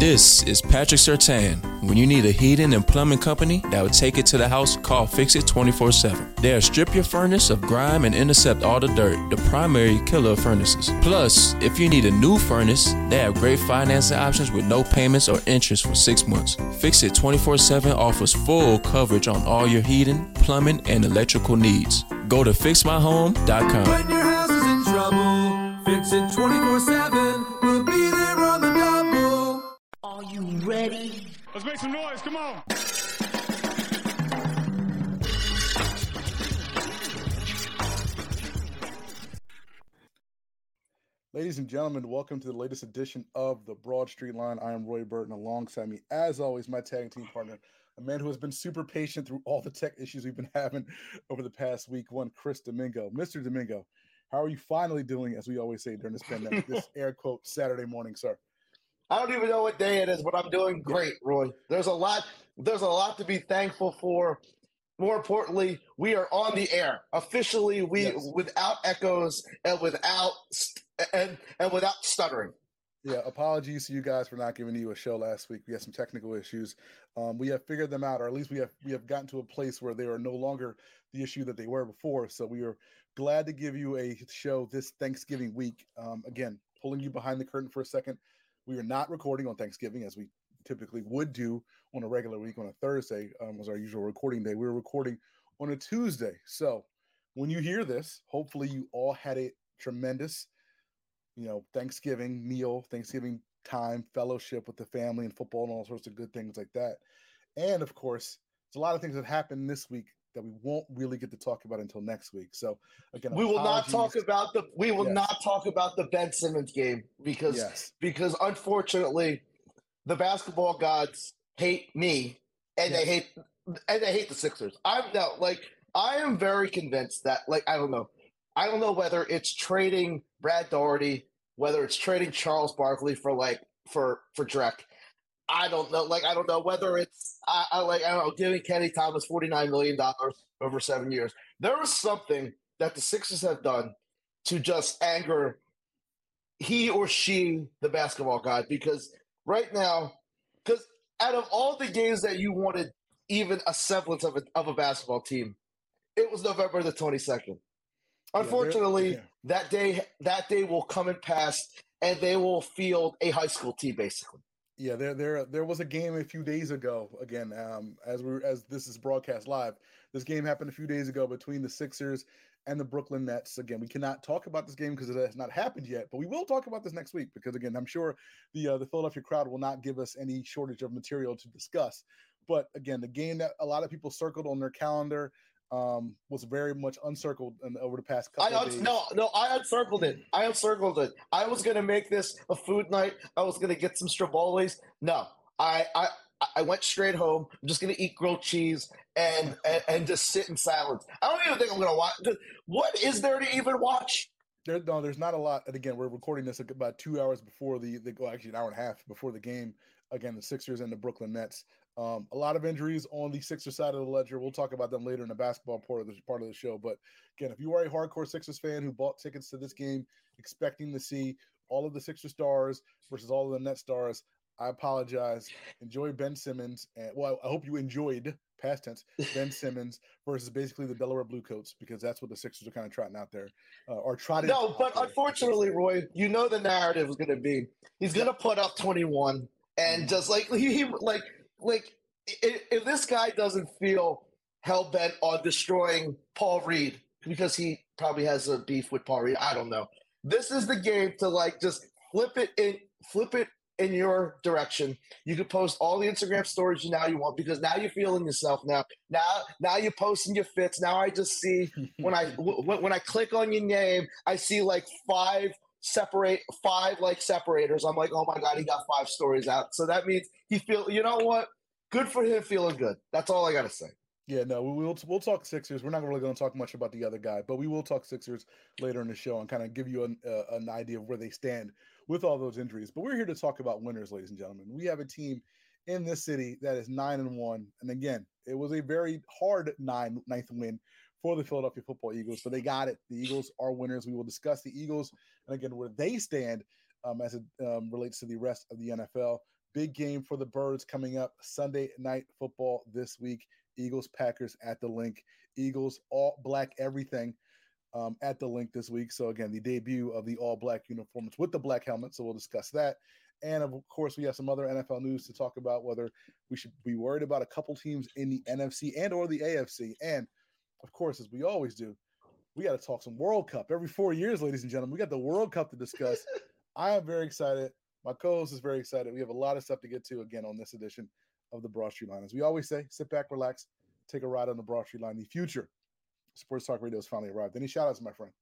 This is Patrick Sertan. When you need a heating and plumbing company that will take it to the house, call Fix It 24 7. They'll strip your furnace of grime and intercept all the dirt, the primary killer of furnaces. Plus, if you need a new furnace, they have great financing options with no payments or interest for six months. Fix It 24 7 offers full coverage on all your heating, plumbing, and electrical needs. Go to fixmyhome.com. When your house is in trouble, fix it 24 7. Let's make some noise. Come on. Ladies and gentlemen, welcome to the latest edition of the Broad Street Line. I am Roy Burton. Alongside me, as always, my tag team partner, a man who has been super patient through all the tech issues we've been having over the past week, one Chris Domingo. Mr. Domingo, how are you finally doing, as we always say during this pandemic, this air quote Saturday morning, sir? I don't even know what day it is, but I'm doing great, Roy. There's a lot. There's a lot to be thankful for. More importantly, we are on the air officially. We Yes. without echoes and without and and without stuttering. Yeah, apologies to you guys for not giving you a show last week. We had some technical issues. Um, we have figured them out, or at least we have we have gotten to a place where they are no longer the issue that they were before. So we are glad to give you a show this Thanksgiving week. Um, again, pulling you behind the curtain for a second. We are not recording on Thanksgiving as we typically would do on a regular week on a Thursday um, was our usual recording day. We were recording on a Tuesday. So when you hear this, hopefully you all had a tremendous you know, Thanksgiving meal, Thanksgiving time, fellowship with the family and football and all sorts of good things like that. And of course, there's a lot of things that happened this week that we won't really get to talk about until next week. So again, We will not talk about the. We will Yes. not talk about the Ben Simmons game because yes, because unfortunately, the basketball gods hate me and they hate and they hate the Sixers. I'm no like I am very convinced that like I don't know. I don't know whether it's trading Brad Daugherty, whether it's trading Charles Barkley for like for for Drek. I don't know. Like I don't know whether it's I, I like I don't know giving Kenny Thomas forty nine million dollars over seven years. There is something that the Sixers have done to just anger he or she the basketball god because right now because out of all the games that you wanted even a semblance of a, of a basketball team it was november the 22nd unfortunately yeah. that day that day will come and pass and they will field a high school team basically yeah. There, there, there was a game a few days ago. Again, um, as we as this is broadcast live, this game happened a few days ago between the Sixers and the Brooklyn Nets. Again, we cannot talk about this game because it has not happened yet, but we will talk about this next week because again, I'm sure the uh, the Philadelphia crowd will not give us any shortage of material to discuss. But again, the game that a lot of people circled on their calendar um, was very much uncircled in, over the past I couple of un- days. no no I uncircled it. I uncircled it. I was gonna make this a food night. I was gonna get some stravolis. No, I I I went straight home. I'm just gonna eat grilled cheese and and, and just sit in silence. I don't even think I'm gonna watch. What is there to even watch? There, no, there's not a lot. And again, we're recording this about two hours before the, the well, actually an hour and a half before the game. Again, the Sixers and the Brooklyn Nets. Um, a lot of injuries on the Sixers side of the ledger. We'll talk about them later in the basketball part of the part of the show. But again, if you are a hardcore Sixers fan who bought tickets to this game expecting to see all of the Sixer stars versus all of the Net stars, I apologize. Enjoy Ben Simmons, and well, I hope you enjoyed past tense Ben Simmons versus basically the Delaware Bluecoats because that's what the Sixers are kind of trotting out there, uh, or trotting. No, but there, unfortunately. Roy, you know the narrative is gonna be he's gonna put up 21 and just like he, he like like if, if this guy doesn't feel hell bent on destroying Paul Reed because he probably has a beef with Paul Reed, I don't know. This is the game to like just flip it in, flip it in your direction. You can post all the Instagram stories you now you want because now you're feeling yourself now. Now, now you're posting your fits. Now I just see when I w- when when I click on your name, I see like five separate five like separators. I'm like, oh my god, he got five stories out. So that means he feel. You know what? Good for him feeling good. That's all I gotta say. Yeah, no, we will we'll talk Sixers. We're not really going to talk much about the other guy, but we will talk Sixers later in the show and kind of give you an, uh, an idea of where they stand with all those injuries. But we're here to talk about winners, ladies and gentlemen. We have a team in this city that is nine and one, and again, it was a very hard nine ninth win for the Philadelphia Football Eagles, but they got it. The Eagles are winners. We will discuss the Eagles and again where they stand um, as it um, relates to the rest of the NFL. Big game for the Birds coming up Sunday night football this week. Eagles Packers at the link. Eagles all black everything um, at the link this week. So again, the debut of the all black uniforms with the black helmet. So we'll discuss that. And of course, we have some other NFL news to talk about. Whether we should be worried about a couple teams in the NFC and or the AFC. And of course, as we always do, we got to talk some World Cup every four years, ladies and gentlemen. We got the World Cup to discuss. I am very excited. My co-host is very excited. We have a lot of stuff to get to again on this edition of the Broad Street Line. As we always say, sit back, relax, take a ride on the Broad Street Line. The future Sports Talk Radio has finally arrived. Any shout outs, my friend?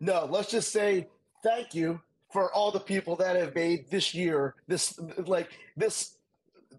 No, let's just say thank you for all the people that have made this year this like this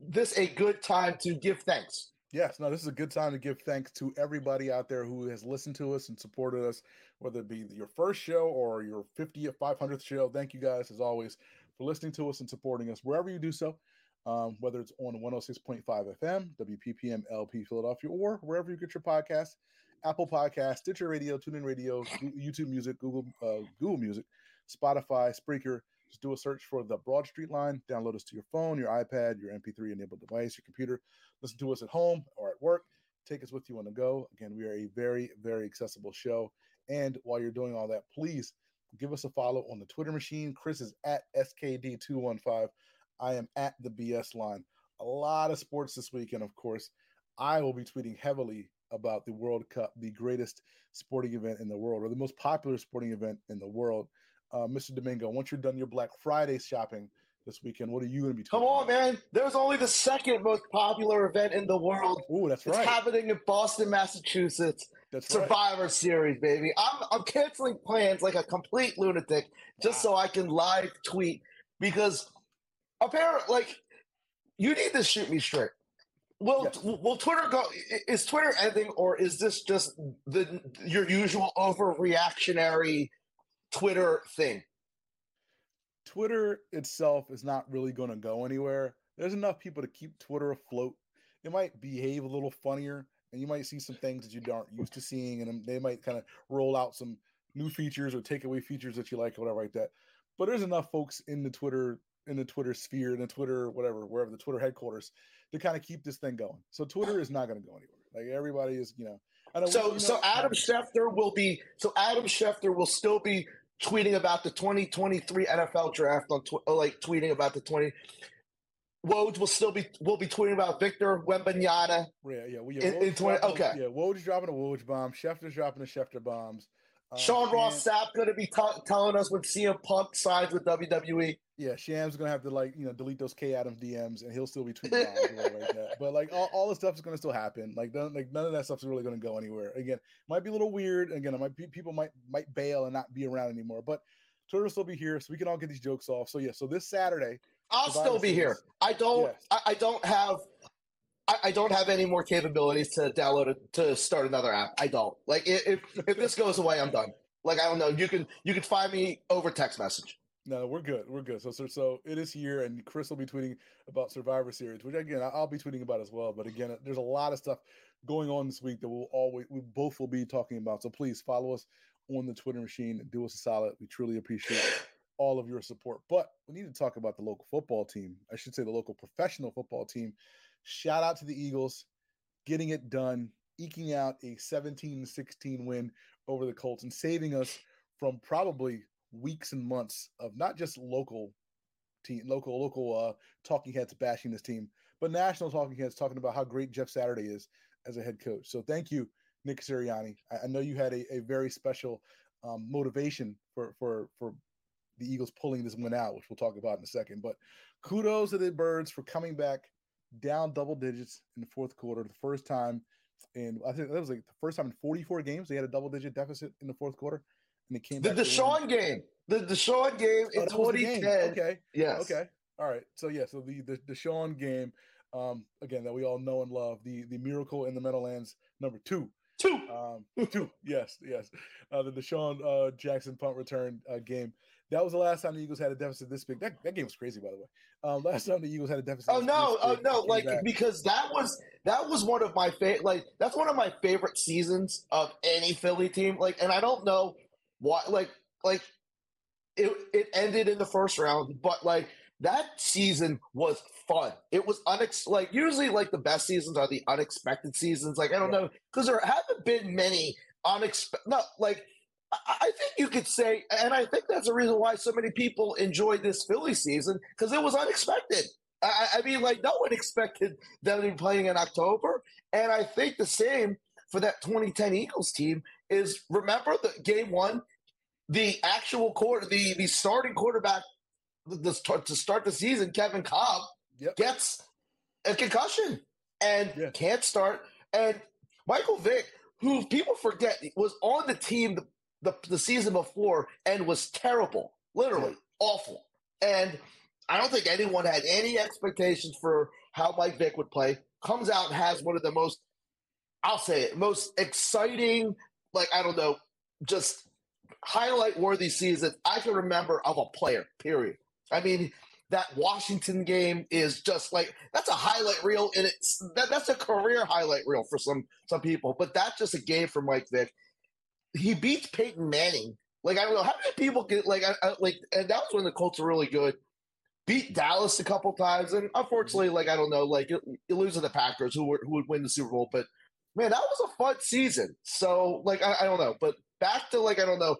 this a good time to give thanks. Yes, no, this is a good time to give thanks to everybody out there who has listened to us and supported us, whether it be your first show or your 50th, 500th show. Thank you guys, as always, for listening to us and supporting us wherever you do so, um, whether it's on 106.5 FM, WPPM LP Philadelphia, or wherever you get your podcast, Apple Podcast, Stitcher Radio, TuneIn Radio, YouTube Music, Google uh, Google Music, Spotify, Spreaker. Just do a search for the Broad Street Line. Download us to your phone, your iPad, your MP3 enabled device, your computer. Listen to us at home or at work. Take us with you on the go. Again, we are a very, very accessible show. And while you're doing all that, please give us a follow on the Twitter machine. Chris is at SKD215. I am at the BS line. A lot of sports this weekend, of course. I will be tweeting heavily about the World Cup, the greatest sporting event in the world, or the most popular sporting event in the world. Uh, Mr. Domingo, once you're done your Black Friday shopping this weekend, what are you going to be? Come on, man! There's only the second most popular event in the world. Ooh, that's it's right. happening in Boston, Massachusetts. That's right. Survivor Series, baby. I'm I'm canceling plans like a complete lunatic just so I can live tweet because apparently, like, you need to shoot me straight. Will Yes. will Twitter go? Is Twitter ending, or is this just the your usual overreactionary Twitter thing? Twitter itself is not really going to go anywhere. There's enough people to keep Twitter afloat. It might behave a little funnier, and you might see some things that you aren't used to seeing, and they might kind of roll out some new features or take away features that you like, or whatever like that. But there's enough folks in the Twitter in the Twitter sphere, in the Twitter whatever, wherever the Twitter headquarters, to kind of keep this thing going. So Twitter is not going to go anywhere. Like everybody is, you know. So so Adam Schefter will be so Adam Schefter will still be tweeting about the 2023 NFL draft on tw- uh, like tweeting about the 20 Woj will still be will be tweeting about Victor Wembanyama. Yeah, yeah. We, In- in 20 dropping- okay. Yeah, Woj dropping a Woj bomb. Schefter's dropping the Schefter bombs. Um, Sean Ross Sapp going to be t- telling us when CM Punk signs with. WWE. Yeah, Sham's gonna have to like you know delete those Kay Adams DMs, and he'll still be tweeting like that. But like all, all the stuff is gonna still happen. Like none, like none of that stuff's really gonna go anywhere. Again, might be a little weird. Again, it might be people might might bail and not be around anymore. But Twitter will still be here, so we can all get these jokes off. So yeah, so this Saturday, I'll still be here. I don't. Yes. I, I don't have. I, I don't have any more capabilities to download to start another app. I don't. Like if if this goes away, I'm done. Like I don't know. You can you can find me over text message. No, we're good. We're good. So, so, so it is here, and Chris will be tweeting about Survivor Series, which again I'll be tweeting about as well. But again, there's a lot of stuff going on this week that we'll always we both will be talking about. So please follow us on the Twitter machine do us a solid. We truly appreciate all of your support. But we need to talk about the local football team. I should say the local professional football team. Shout out to the Eagles getting it done, eking out a 17-16 win over the Colts and saving us from probably weeks and months of not just local team, local local uh, talking heads bashing this team, but national talking heads talking about how great Jeff Saturday is as a head coach. So thank you, Nick Sirianni. I, I know you had a, a very special um, motivation for for for the Eagles pulling this win out, which we'll talk about in a second. But kudos to the Birds for coming back down double digits in the fourth quarter, the first time. And I think that was like the first time in 44 games they had a double digit deficit in the fourth quarter, and they came The. DeSean game. The DeSean game Oh, in that was the game. 2010. Okay. Yes. Okay. All right. So yeah. So the the DeSean game, um, again that we all know and love, the the miracle in the Meadowlands number two. Two. Um, two. Yes. Yes. Uh, the DeSean uh, Jackson punt return uh, game. That was the last time the Eagles had a deficit this big. That, that game was crazy, by the way. Um, last time the Eagles had a deficit. Oh no! Oh no! Like back. because that was that was one of my favorite. Like that's one of my favorite seasons of any Philly team. Like, and I don't know why. Like, like it it ended in the first round, but like that season was fun. It was unex like usually like the best seasons are the unexpected seasons. Like I don't know because there haven't been many unexpected. No, like I think you could say, and I think that's the reason why so many people enjoyed this Philly season because it was unexpected. I, I mean, like no one expected them to be playing in October, and I think the same for that 2010 Eagles team is remember the game one, the actual quarter, the the starting quarterback the, the start, to start the season, Kevin Kolb Yep. gets a concussion and Yeah. can't start. And Michael Vick, who people forget was on the team the, the, season before and was terrible, literally awful. And I don't think anyone had any expectations for how Mike Vick would play. Comes out and has one of the most, I'll say it, most exciting, like, I don't know, just highlight worthy seasons I can remember of a player, period. I mean, that Washington game is just like that's a highlight reel and it's that, that's a career highlight reel for some some people, but that's just a game for Mike Vick. He beats Peyton Manning. Like I don't know how many people get like I, I, like and that was when the Colts were really good. Beat Dallas a couple times, and unfortunately, like I don't know, like you, lose to the Packers, who were, who would win the Super Bowl. But man, that was a fun season. So like I, I don't know, but back to like I don't know,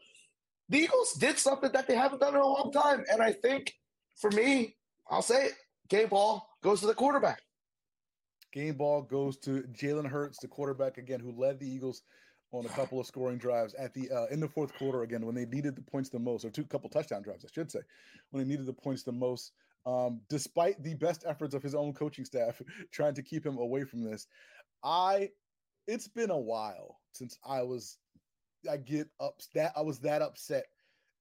the Eagles did something that they haven't done in a long time, and I think for me, I'll say it, game ball goes to the quarterback. Game ball goes to Jalen Hurts, the quarterback again, who led the Eagles on a couple of scoring drives at the uh, in the fourth quarter again when they needed the points the most, or two couple touchdown drives, I should say, when they needed the points the most. Um, despite the best efforts of his own coaching staff trying to keep him away from this, I it's been a while since I was I get up that I was that upset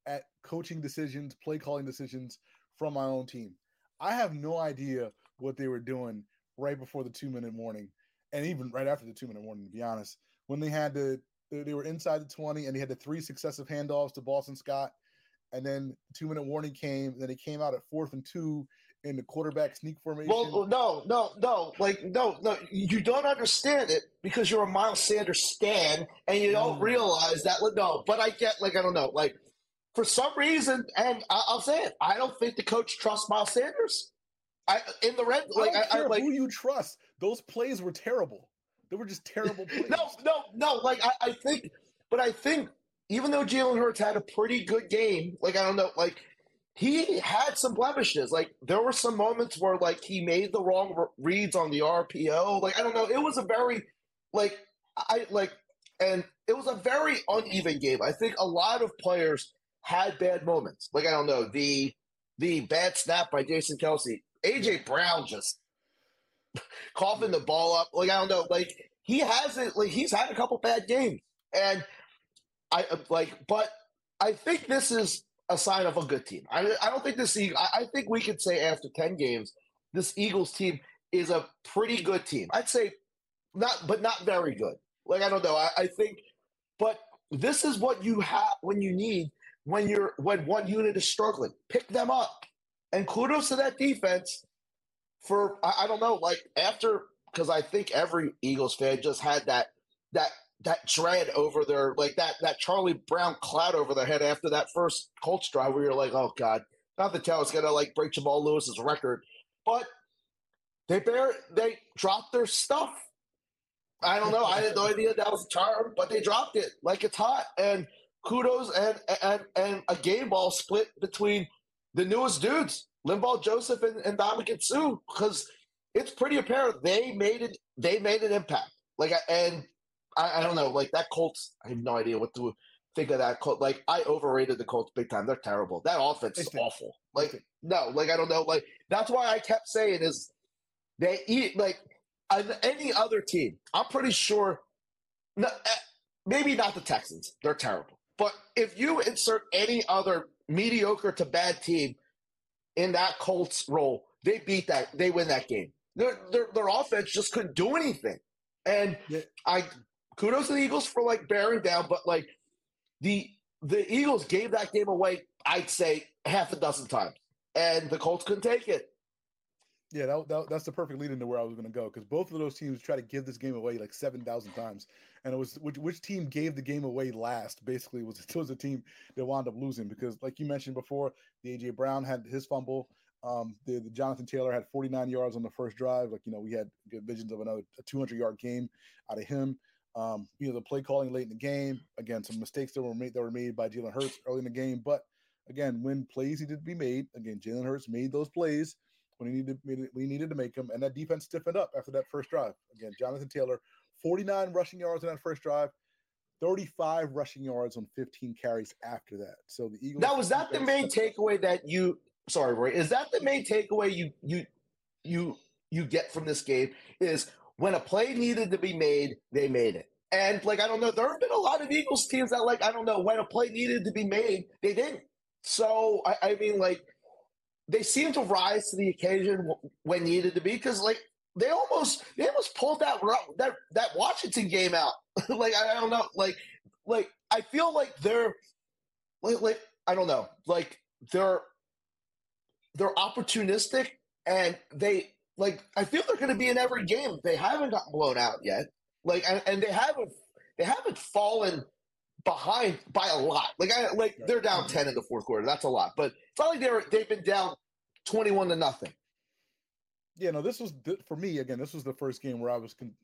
at coaching decisions, play calling decisions from my own team. I have no idea what they were doing right before the two minute warning, and even right after the two minute warning. To be honest, when they had to, they were inside the twenty, and they had the three successive handoffs to Boston Scott, and then two minute warning came. Then it came out at fourth and two in the quarterback sneak formation. Well, no, no, no, like no, no, you don't understand it because you're a Miles Sanders stan and you don't Mm. realize that. No, but I get like I don't know, like for some reason, and I, I'll say it, I don't think the coach trusts Miles Sanders. I in the red, I like don't I, I like who you trust. Those plays were terrible. They were just terrible plays. no, no, no. Like I, I think, but I think even though Jalen Hurts had a pretty good game, like I don't know, like he had some blemishes. Like there were some moments where like he made the wrong re- reads on the RPO. Like I don't know, it was a very like I like, and it was a very uneven game. I think a lot of players had bad moments. Like I don't know the the bad snap by Jason Kelce. AJ Brown just coughing the ball up. Like I don't know, like he hasn't like he's had a couple bad games, and I uh, like, but I think this is a sign of a good team. I I don't think this. I, I think we could say after ten games, this Eagles team is a pretty good team. I'd say not, but not very good. Like I don't know. I, I think, but this is what you have when you need when you're when one unit is struggling. Pick them up, and kudos to that defense for I, I don't know, like after because I think every Eagles fan just had that that that dread over their like that that Charlie Brown cloud over their head after that first Colts drive where you're like, oh god, not the tell it's gonna like break Jamal Lewis's record, but they bear they dropped their stuff. I don't know. I had no idea that was a term, but they dropped it like it's hot. And kudos and and and a game ball split between the newest dudes, Linval Joseph and, and Ndamukong Suh, because it's pretty apparent they made it. They made an impact. Like, and I, I don't know, like that Colts. I have no idea what to think of that Colt. Like, I overrated the Colts big time. They're terrible. That offense is awful. Like, no, like I don't know. Like that's why I kept saying is they eat like on any other team. I'm pretty sure. No, eh, maybe not the Texans. They're terrible. But if you insert any other mediocre to bad team in that Colts role, they beat that. They win that game. Their their, their offense just couldn't do anything. And Yeah. I kudos to the Eagles for like bearing down, but like the the Eagles gave that game away. I'd say half a dozen times, and the Colts couldn't take it. Yeah, that, that, that's the perfect lead into where I was going to go because both of those teams try to give this game away like seven thousand times, and it was which which team gave the game away last. Basically, was it was the team that wound up losing because, like you mentioned before, the AJ Brown had his fumble. Um, the, the Jonathan Taylor had 49 yards on the first drive. Like you know, we had good visions of another 200 yard game out of him. Um, you know, the play calling late in the game. Again, some mistakes that were made that were made by Jalen Hurts early in the game. But again, when plays needed to be made, again, Jalen Hurts made those plays when he needed we needed to make them, and that defense stiffened up after that first drive. Again, Jonathan Taylor, 49 rushing yards in that first drive. 35 rushing yards on 15 carries after that. So the Eagles. Now, was that the main takeaway that you? Sorry, Roy. Is that the main takeaway you you you you get from this game? Is when a play needed to be made, they made it. And like I don't know, there have been a lot of Eagles teams that like I don't know when a play needed to be made, they didn't. So I, I mean, like they seem to rise to the occasion when needed to be because like they almost they almost pulled that that that Washington game out. like I, don't know, like like I feel like they're like, like I don't know, like they're they're opportunistic and they like I feel they're going to be in every game. They haven't gotten blown out yet. Like and, and they haven't they haven't fallen behind by a lot. Like I like they're down ten in the fourth quarter. That's a lot, but it's not like they're they've been down twenty one to nothing. Yeah, no, this was for me again. This was the first game where I was con-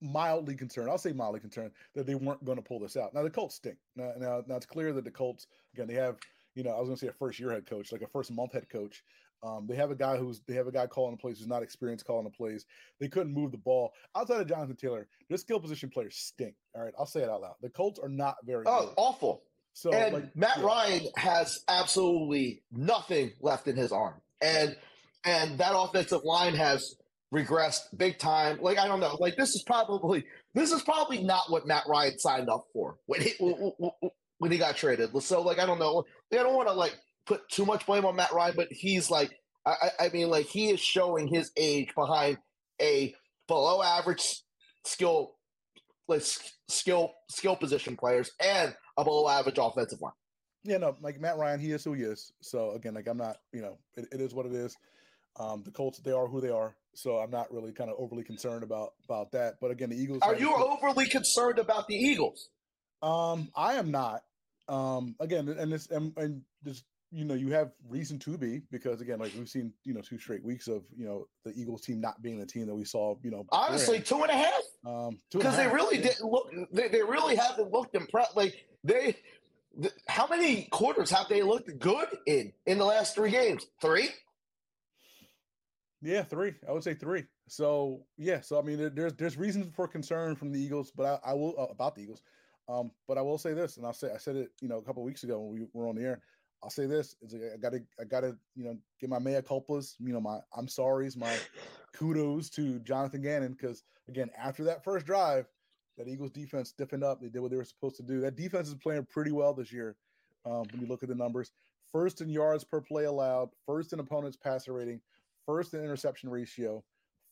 mildly concerned. I'll say mildly concerned that they weren't going to pull this out. Now the Colts stink. Now, now, now it's clear that the Colts again they have you know I was going to say a first year head coach, like a first month head coach. Um, they have a guy who's they have a guy calling the plays who's not experienced calling the plays. They couldn't move the ball outside of Jonathan Taylor. Their skill position players stink. All right, I'll say it out loud. The Colts are not very. Oh, good. awful. So and like, Matt yeah. Ryan has absolutely nothing left in his arm, and and that offensive line has regressed big time. Like I don't know, like this is probably this is probably not what Matt Ryan signed up for when he when he got traded. So like I don't know, I don't want to like put too much blame on Matt Ryan, but he's like I, I mean like he is showing his age behind a below average skill like skill skill position players and a below average offensive line. Yeah, no, like Matt Ryan, he is who he is. So again, like I'm not, you know, it, it is what it is. Um, the Colts, they are who they are. So I'm not really kind of overly concerned about about that. But again, the Eagles. Are you overly concerned about the Eagles? Um, I am not. Um, again, and this and, and this, you know, you have reason to be because again, like we've seen, you know, two straight weeks of you know the Eagles team not being the team that we saw, you know, Honestly, two and a half. um, two and a Because they really yeah. didn't look. They, they really haven't looked impressed. Like they, th- how many quarters have they looked good in in the last three games? Three. Yeah, three. I would say three. So yeah, so I mean, there, there's there's reasons for concern from the Eagles, but I, I will uh, about the Eagles. Um, but I will say this, and I'll say I said it, you know, a couple of weeks ago when we were on the air. I'll say this: is I gotta I gotta you know get my mea culpas, you know, my I'm sorry's, my kudos to Jonathan Gannon because again, after that first drive, that Eagles defense stiffened up. They did what they were supposed to do. That defense is playing pretty well this year. Um, when you look at the numbers, first in yards per play allowed, first in opponents' passer rating, first in interception ratio,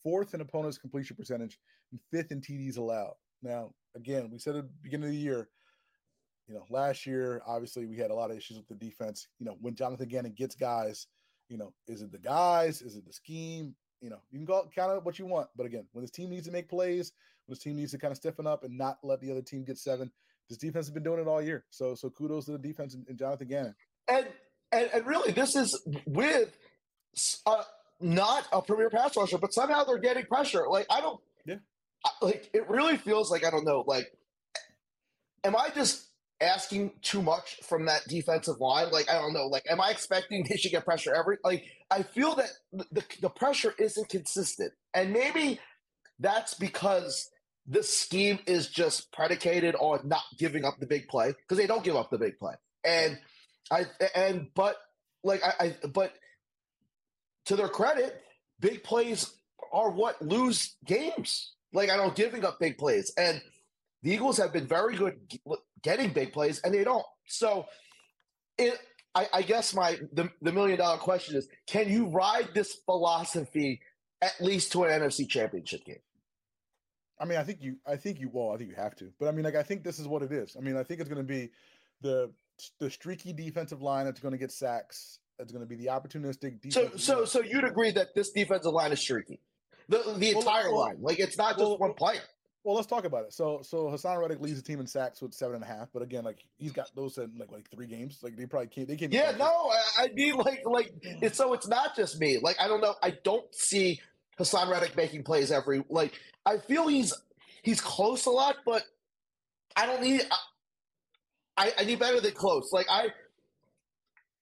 fourth in opponents' completion percentage, and fifth in TDs allowed. Now, again, we said at the beginning of the year, you know, last year, obviously, we had a lot of issues with the defense. You know, when Jonathan Gannon gets guys, you know, is it the guys? Is it the scheme? You know, you can it kind of what you want. But again, when this team needs to make plays, when this team needs to kind of stiffen up and not let the other team get seven, this defense has been doing it all year. So, so kudos to the defense and, and Jonathan Gannon. And, and and really, this is with uh, not a premier pass rusher, but somehow they're getting pressure. Like I don't. Yeah. I- Like it really feels like I don't know. Like, am I just asking too much from that defensive line? Like I don't know. Like, am I expecting they should get pressure every? Like I feel that the the, pressure isn't consistent, and maybe that's because the scheme is just predicated on not giving up the big play because they don't give up the big play. And I and but like I, I but to their credit, big plays are what lose games. Like I don't giving up big plays, and the Eagles have been very good getting big plays, and they don't. So, it. I, I guess my the, the million dollar question is: Can you ride this philosophy at least to an NFC Championship game? I mean, I think you, I think you, well, I think you have to, but I mean, like, I think this is what it is. I mean, I think it's going to be the the streaky defensive line that's going to get sacks. That's going to be the opportunistic. So, defensive so, line. so you'd agree that this defensive line is streaky, the the Well, entire well, line, like it's not just well, one player. Well, let's talk about it. So, so Haason Reddick leads the team in sacks with seven and a half, but again, like he's got those in like like three games. Like they probably can't. They can't. Yeah, no, I, I mean like like it's so it's not just me. Like I don't know. I don't see Haason Reddick making plays every like. I feel he's he's close a lot, but I don't need. I, I need better than close. Like I.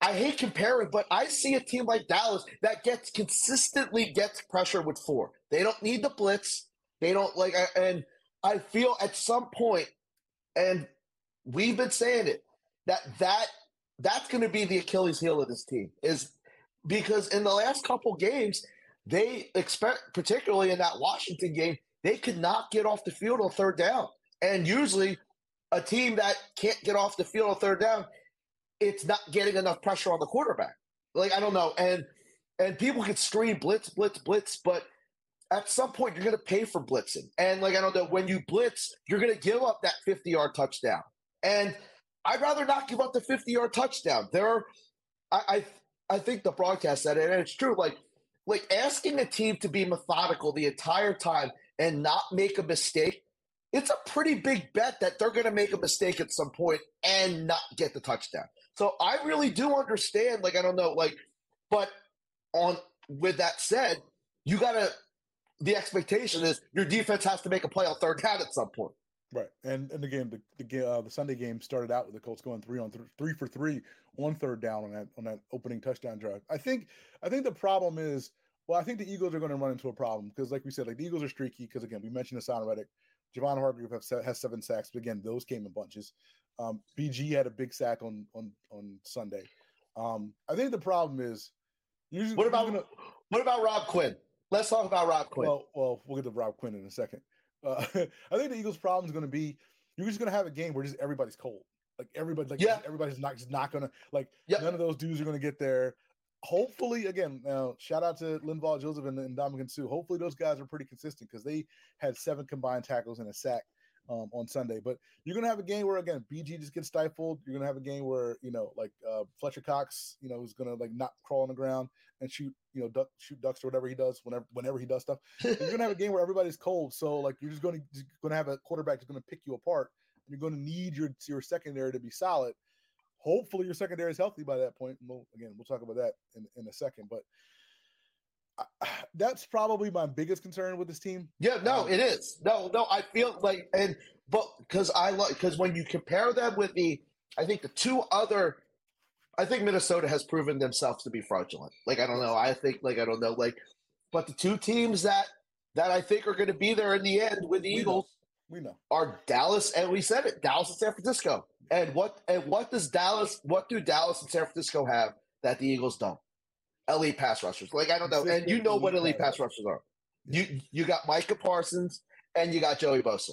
I hate comparing, but I see a team like Dallas that gets consistently gets pressure with four. They don't need the blitz. They don't like, and I feel at some point, and we've been saying it that that that's going to be the Achilles heel of this team is because in the last couple games they expect, particularly in that Washington game, they could not get off the field on third down, and usually a team that can't get off the field on third down, it's not getting enough pressure on the quarterback. Like I don't know, and and people can scream blitz, blitz, blitz, but at some point you're going to pay for blitzing. And like I don't know, when you blitz, you're going to give up that 50 yard touchdown. And I'd rather not give up the 50 yard touchdown. There are, I, I, I think the broadcast said it, and it's true. Like, like asking a team to be methodical the entire time and not make a mistake, it's a pretty big bet that they're going to make a mistake at some point and not get the touchdown. So I really do understand. Like I don't know, like, but on with that said, you got to the expectation is your defense has to make a play on third down at some point. Right, and and again, the the, uh, the Sunday game started out with the Colts going three on th- three for three on third down on that on that opening touchdown drive. I think I think the problem is well, I think the Eagles are going to run into a problem because, like we said, like the Eagles are streaky because again, we mentioned Haason Reddick, Javon Hargrave have, has seven sacks, but again, those came in bunches. Um, BG had a big sack on on on Sunday. Um, I think the problem is usually what about gonna, what about Rob Quinn? Let's talk about Rob Quinn. Well, well, we'll get to Rob Quinn in a second. Uh, I think the Eagles' problem is going to be you're just going to have a game where just everybody's cold. Like everybody, like yeah. everybody's not just not going to like yep. none of those dudes are going to get there. Hopefully, again, now shout out to Linval Joseph and, and Ndamukong Suh. Hopefully, those guys are pretty consistent because they had seven combined tackles and a sack um, on Sunday. But you're gonna have a game where again BG just gets stifled. You're gonna have a game where you know like uh, Fletcher Cox, you know, is gonna like not crawl on the ground and shoot you know duck, shoot ducks or whatever he does whenever whenever he does stuff. you're gonna have a game where everybody's cold. So like you're just gonna just gonna have a quarterback that's gonna pick you apart. And you're gonna need your your secondary to be solid. Hopefully your secondary is healthy by that point. We'll, again, we'll talk about that in, in a second. But that's probably my biggest concern with this team. Yeah, no, um, it is. No, no, I feel like and but because I like because when you compare them with the, I think the two other, I think Minnesota has proven themselves to be fraudulent. Like I don't know, I think like I don't know, like, but the two teams that that I think are going to be there in the end with the we Eagles, know. we know, are Dallas and we said it, Dallas and San Francisco. And what and what does Dallas? What do Dallas and San Francisco have that the Eagles don't? Elite pass rushers. Like I don't know, and you know what elite pass rushers are. You you got Micah Parsons and you got Joey Bosa.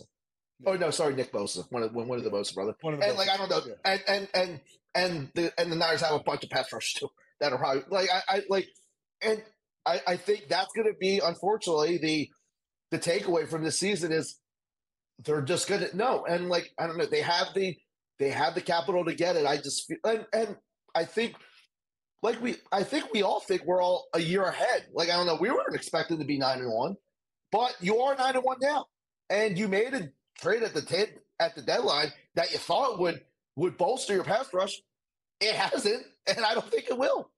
Oh no, sorry, Nick Bosa. One of one of the Bosa brother. And Bosa. like I don't know, and and and and the and the Niners have a bunch of pass rushers too that are probably like I, I like, and I I think that's going to be unfortunately the the takeaway from this season is they're just going to no and like I don't know they have the they have the capital to get it. I just feel and and I think like we I think we all think we're all a year ahead. Like I don't know, we weren't expecting to be nine and one, but you are nine and one now, and you made a trade at the ten, at the deadline that you thought would would bolster your pass rush. It hasn't, and I don't think it will.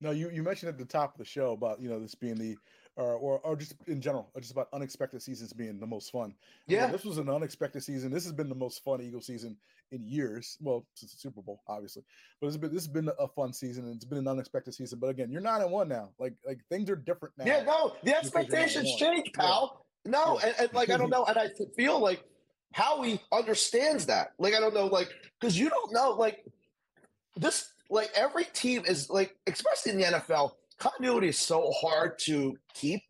No, you you mentioned at the top of the show about you know this being the or, or, or just in general, just about unexpected seasons being the most fun. Yeah, this was an unexpected season. This has been the most fun Eagle season in years. Well, since the Super Bowl, obviously, but it's been this has been a fun season and it's been an unexpected season. But again, you're nine and one now. Like like things are different now. Yeah, no, the expectations change, pal. Yeah. No, yeah. And, and like I don't know, and I feel like Howie understands that. Like I don't know, like because you don't know, like this, like every team is like, especially in the NFL continuity is so hard to keep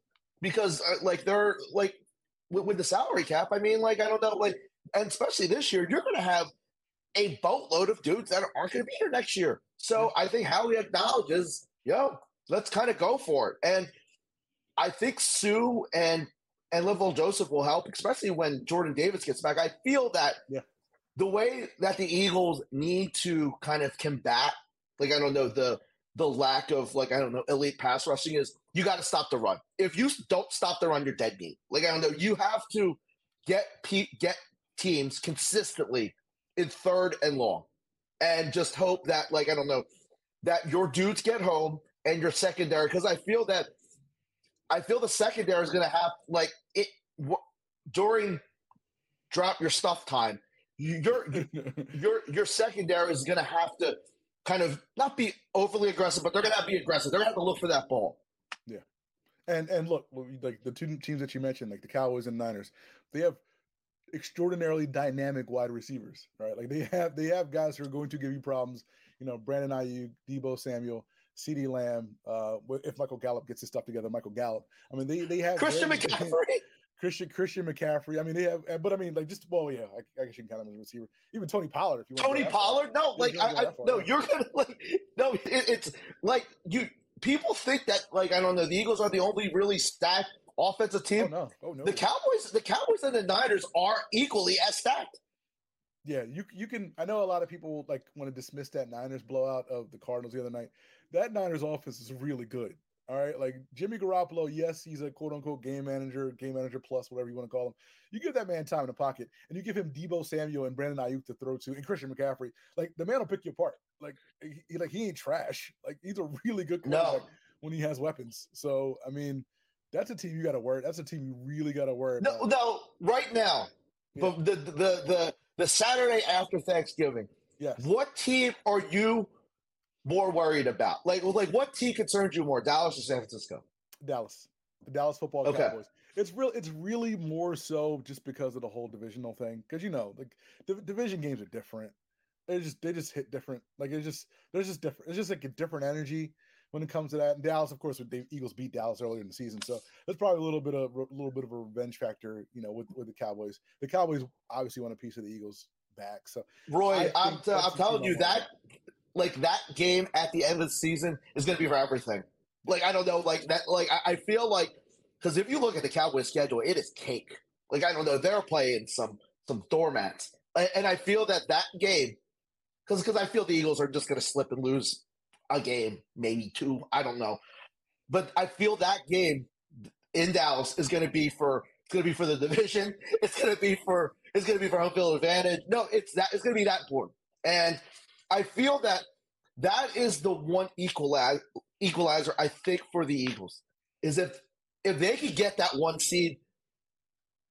because uh, like they're like with, with, the salary cap. I mean, like I don't know, like and especially this year, you're going to have a boatload of dudes that aren't going to be here next year. So I think Howie acknowledges, yo, let's kind of go for it. And I think Suh and and Linval Joseph will help, especially when Jordan Davis gets back. I feel that yeah. the way that the Eagles need to kind of combat, like I don't know the the lack of like I don't know elite pass rushing is you got to stop the run. If you don't stop the run, you're dead meat. Like I don't know, you have to get pe- get teams consistently in third and long, and just hope that like I don't know that your dudes get home and your secondary because I feel that I feel the secondary is going to have like it w- during drop your stuff time. Your your your secondary is going to have to kind of not be overly aggressive, but they're going to have to be aggressive. They're going to have to look for that ball. Yeah. And and look, like the two teams that you mentioned, like the Cowboys and Niners, they have extraordinarily dynamic wide receivers, right? Like they have they have guys who are going to give you problems. You know, Brandon Aiyuk, Deebo Samuel, CeeDee Lamb. Uh, if Michael Gallup gets his stuff together, Michael Gallup. I mean, they they have Christian very- McCaffrey. Christian Christian McCaffrey. I mean, they have, but I mean, like just well, yeah, I, I guess you can count him as a receiver. Even Tony Pollard, if you want. Tony Pollard? No, like I, I far, no, you're gonna like no. It, it's like you people think that like I don't know. The Eagles are the only really stacked offensive Oh team. no! Oh no! The Cowboys, the Cowboys and the Niners are equally as stacked. Yeah, you you can. I know a lot of people like want to dismiss that Niners blowout of the Cardinals the other night. That Niners offense is really good. All right, like Jimmy Garoppolo, yes, he's a quote unquote game manager, game manager plus, whatever you want to call him. You give that man time in the pocket, and you give him Deebo Samuel and Brandon Aiyuk to throw to, and Christian McCaffrey. Like the man will pick you apart. Like he, like he ain't trash. Like he's a really good No. when he has weapons. So I mean, that's a team you got to worry. That's a team you really got to worry No, about. no, right now, Yeah. the, the the the the Saturday after Thanksgiving, Yes. what team are you more worried about? Like, like what team concerns you more, Dallas or San Francisco? Dallas, the Dallas Football Okay. Cowboys. It's real. It's really more so just because of the whole divisional thing. Because you know, like div- division games are different. They just they just hit different. Like it's just there's just different. It's just like a different energy when it comes to that. And Dallas, of course, with the Eagles beat Dallas earlier in the season, so there's probably a little bit of a little bit of a revenge factor, you know, with with the Cowboys. The Cowboys obviously want a piece of the Eagles back. So Roy, I I'm think t- telling you I'm that like that game at the end of the season is going to be for everything. Like I don't know, like that. Like I, I feel like because if you look at the Cowboys schedule, it is cake. Like I don't know, they're playing some some doormats, and, I feel that that game because because I feel the Eagles are just going to slip and lose a game, maybe two. I don't know, but I feel that game in Dallas is going to be for it's going to be for the division. It's going to be for it's going to be for home field advantage. No, it's that it's going to be that important. And I feel that that is the one equalizer equalizer I think for the Eagles is if if they could get that one seed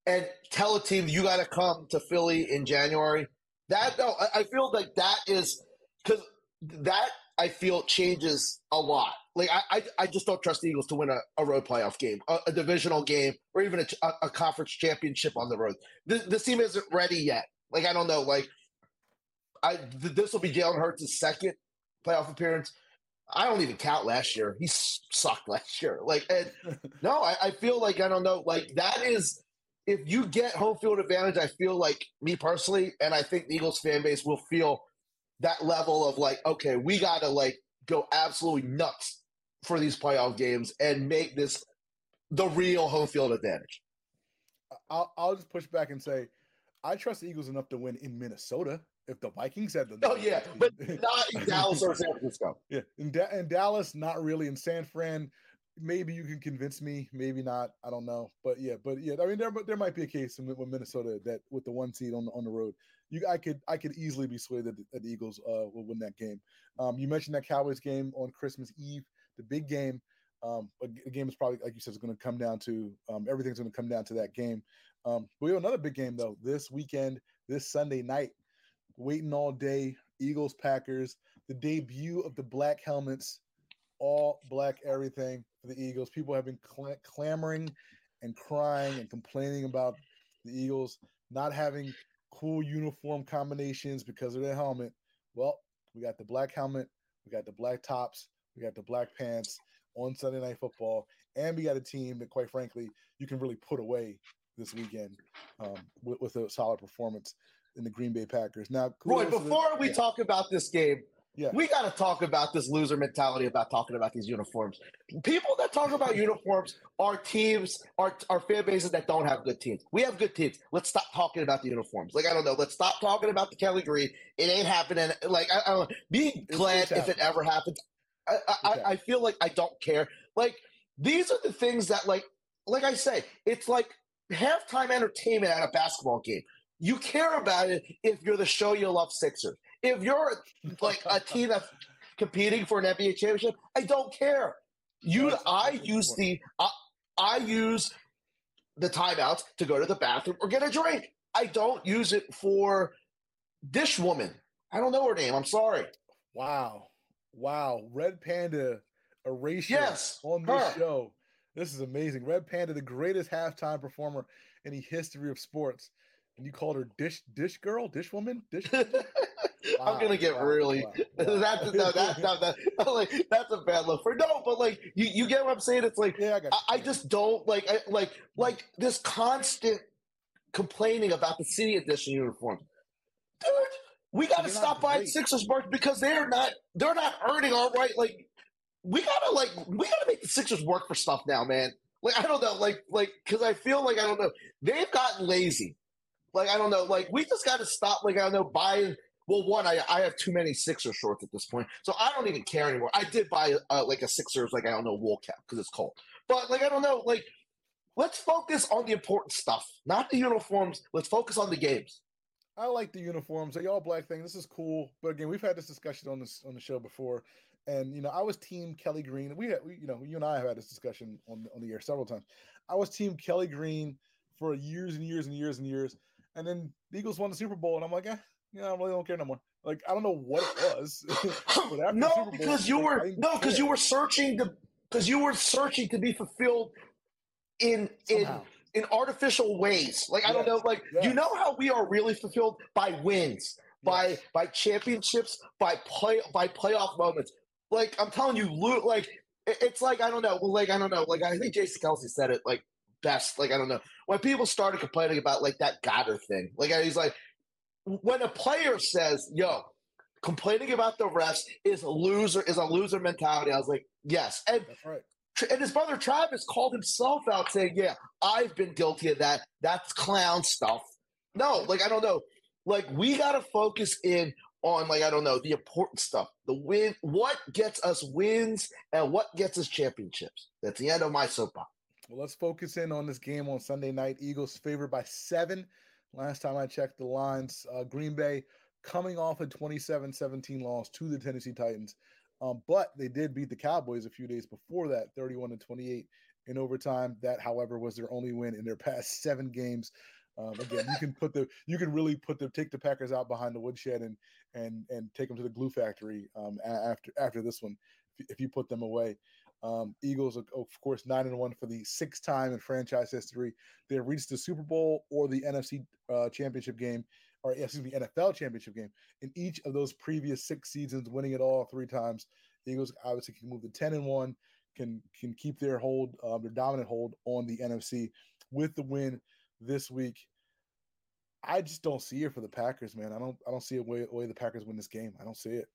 and tell a team you got to come to Philly in January. That no, I, feel like that is because that I feel changes a lot. Like I, I, I just don't trust the Eagles to win a, a road playoff game, a, a divisional game, or even a, a, a conference championship on the road. This, this team isn't ready yet. Like I don't know. Like I, th- this will be Jalen Hurts' second playoff appearance. I don't even count last year. He sucked last year. Like and no, I, I feel like I don't know. Like that is if you get home field advantage. I feel like me personally, and I think the Eagles fan base will feel that level of like, okay, we got to like go absolutely nuts for these playoff games and make this the real home field advantage. I'll I'll just push back and say I trust the Eagles enough to win in Minnesota. If the Vikings had the Oh yeah, but not in Dallas or San Francisco. Yeah, in, da- in Dallas, not really. In San Fran, maybe you can convince me, maybe not. I don't know, but yeah, but yeah. I mean, there there might be a case in, with Minnesota that with the one seed on the on the road, you I could I could easily be swayed that the, that the Eagles uh, will win that game. Um, you mentioned that Cowboys game on Christmas Eve, the big game. Um, a game is probably like you said, is going to come down to um, everything's going to come down to that game. Um, we have another big game though this weekend, this Sunday night. Waiting all day, Eagles Packers, the debut of the black helmets, all black everything for the Eagles. People have been cl- clamoring and crying and complaining about the Eagles not having cool uniform combinations because of their helmet. Well, we got the black helmet, we got the black tops, we got the black pants on Sunday Night Football, and we got a team that, quite frankly, you can really put away this weekend um, with, with a solid performance in the Green Bay Packers. Now, Roy, before we yeah, talk about this game, yeah. we got to talk about this loser mentality about talking about these uniforms. People that talk about uniforms are teams, are, are fan bases that don't have good teams. We have good teams. Let's stop talking about the uniforms. Like, I don't know. Let's stop talking about the Kelly Green. It ain't happening. Like, I, I don't know. Be glad if it ever happens. I, I, I feel like I don't care. Like, these are the things that, like, like I say, it's like halftime entertainment at a basketball game. You care about it if you're the show you love Sixers. If you're like a team that's competing for an NBA championship, I don't care. You, I that's a good use the, I, I use the timeouts to go to the bathroom or get a drink. I don't use it for Dish Woman. I don't know her name. I'm sorry. Wow. Wow. Red Panda erasure Yes, on this her. show. This is amazing. Red Panda, the greatest halftime performer in the history of sports. And you called her dish dish girl, dish woman, dish. I'm gonna get Wow, really. wow, wow. That's no, that's not that. Like that's a bad look for no, but like you, you get what I'm saying. It's like Yeah, I got I, I just don't like I, like like this constant complaining about the city edition uniforms. Dude, we got to stop buying. Sixers merch because they're not they're not earning our right. Like we gotta like we gotta make the Sixers work for stuff now, man. Like I don't know, like like because I feel like I don't know they've gotten lazy. Like I don't know, like we just got to stop. Like I don't know buying. Well, one, I I have too many Sixers shorts at this point, so I don't even care anymore. I did buy uh, like a Sixers, like I don't know, wool cap because it's cold. But like I don't know, like let's focus on the important stuff, not the uniforms. Let's focus on the games. I like the uniforms. The all black thing. This is cool. But again, we've had this discussion on this on the show before. And you know, I was team Kelly Green. We had we, you know, you and I have had this discussion on on the air several times. I was team Kelly Green for years and years and years and years. And then the Eagles won the Super Bowl, and I'm like, eh, yeah, I really don't care no more. Like, I don't know what it was. but after the Super no, Bowl, because you like, were no, because you were searching to because you were searching to be fulfilled in in somehow. in artificial ways. Like I don't know, Yes, like you know how we are really fulfilled by wins, by Yes. by championships, by play by playoff moments. Like I'm telling you, like it's like I don't know, well, like I don't know, like I think Jason Kelce said it like best. Like I don't know when people started complaining about like that Goedert thing. Like he's like when a player says, "Yo." Complaining about the refs is a loser is a loser mentality. I was like, yes, and That's right. And his brother Travis called himself out saying, "Yeah, I've been guilty of that. That's clown stuff." No, like I don't know. Like we got to focus in on like I don't know the important stuff. The win, what gets us wins, and what gets us championships. That's the end of my soapbox. Let's focus in on this game on Sunday night. Eagles favored by seven. Last time I checked the lines, uh, Green Bay coming off a 27 17 loss to the Tennessee Titans. Um, but they did beat the Cowboys a few days before that, 31 to 28 in overtime. That, however, was their only win in their past seven games. Um, again, you can put the you can really put the take the Packers out behind the woodshed and and and take them to the glue factory um, after after this one if you put them away. Um, Eagles, of course, nine and one for the sixth time in franchise history. They have reached the Super Bowl or the NFC uh, Championship game, or excuse me, NFL Championship game in each of those previous six seasons, winning it all three times. The Eagles obviously can move to ten and one, can can keep their hold, uh, their dominant hold on the NFC with the win this week. I just don't see it for the Packers, man. I don't I don't see a way, way the Packers win this game. I don't see it.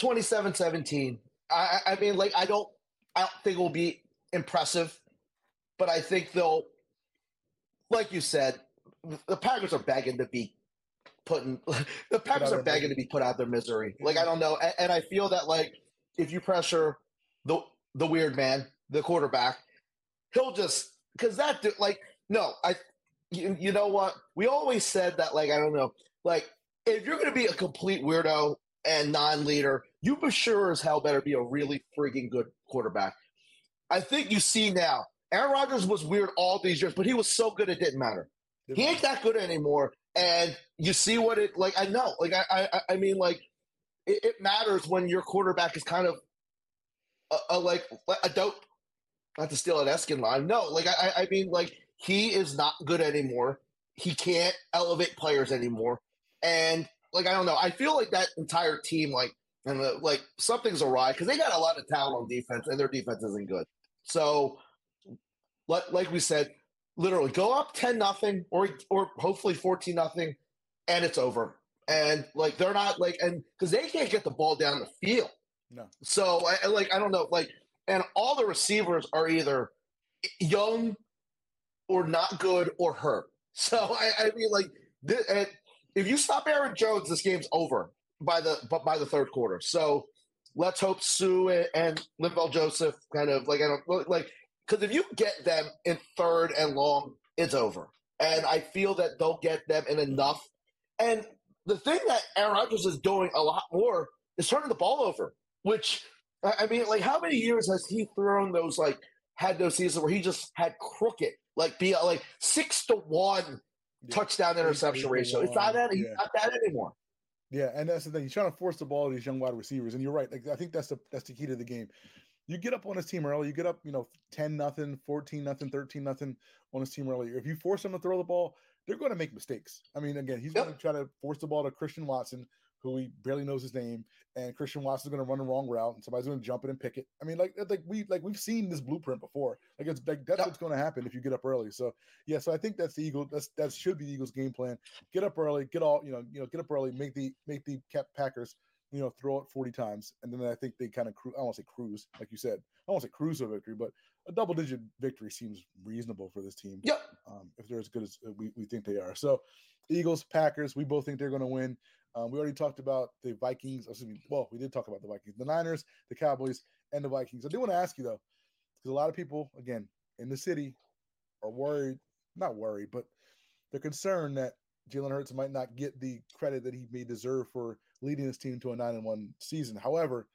27-17. I, I mean, like I don't, I don't think it will be impressive, but I think they'll, like you said, the Packers are begging to be putting. The Packers are begging to be put out of their misery. Like I don't know, and, and I feel that like if you pressure the the weird man, the quarterback, he'll just because that dude, like no, I, you, you know what? We always said that like I don't know, like if you're to be a complete weirdo and non-leader, you for sure as hell better be a really freaking good quarterback. I think you see now, Aaron Rodgers was weird all these years, but he was so good it didn't matter. He ain't that good anymore, and you see what it like. I know, like I, I, I mean, like it, it matters when your quarterback is kind of a, a like a dope. Not to steal an Eskin line, no. Like I, I mean, like he is not good anymore. He can't elevate players anymore, and like I don't know. I feel like that entire team, like and the, like something's awry because they got a lot of talent on defense, and their defense isn't good. So, like like we said, literally go up 10 nothing or or hopefully 14 nothing and it's over and like they're not like and because they can't get the ball down the field No. so I, like i don't know like and all the receivers are either young or not good or hurt so i, I mean like this, if you stop aaron jones this game's over by the but by the third quarter so let's hope Suh and, linval joseph kind of like i don't like because if you get them in third and long it's over. And I feel that they'll get them in enough. And the thing that Aaron Rodgers is doing a lot more is turning the ball over, which I I mean, like how many years has he thrown those like had those seasons where he just had crooked, like be like six to one Yeah. touchdown interception ratio. It's not that yeah. not that anymore. Yeah, and that's the thing. He's trying to force the ball to these young wide receivers, and you're right. Like I think that's the that's the key to the game. You get up on his team early. You get up, you know, ten nothing, fourteen nothing, thirteen nothing on his team early. If you force them to throw the ball, they're going to make mistakes. I mean, again, he's Yep. going to try to force the ball to Christian Watson, who he barely knows his name, and Christian Watson's going to run the wrong route, and somebody's going to jump it and pick it. I mean, like like we like we've seen this blueprint before. Like it's like that's Yep. what's going to happen if you get up early. So yeah, so I think that's the Eagle. That's that should be the Eagles' game plan get up early, get all you know, you know, get up early, make the make the Cap Packers, you know, throw it forty times, and then I think they kind of cru- I don't want to say cruise, like you said, I won't say cruise a victory, but a double digit victory seems reasonable for this team. Yep. Um, if they're as good as we, we think they are. So, Eagles, Packers, we both think they're going to win. Um, we already talked about the Vikings. Excuse me. Well, we did talk about the Vikings, the Niners, the Cowboys, and the Vikings. I do want to ask you though, because a lot of people, again, in the city, are worried. Not worried, but they're concerned that Jalen Hurts might not get the credit that he may deserve for leading his team to a nine and one season. However,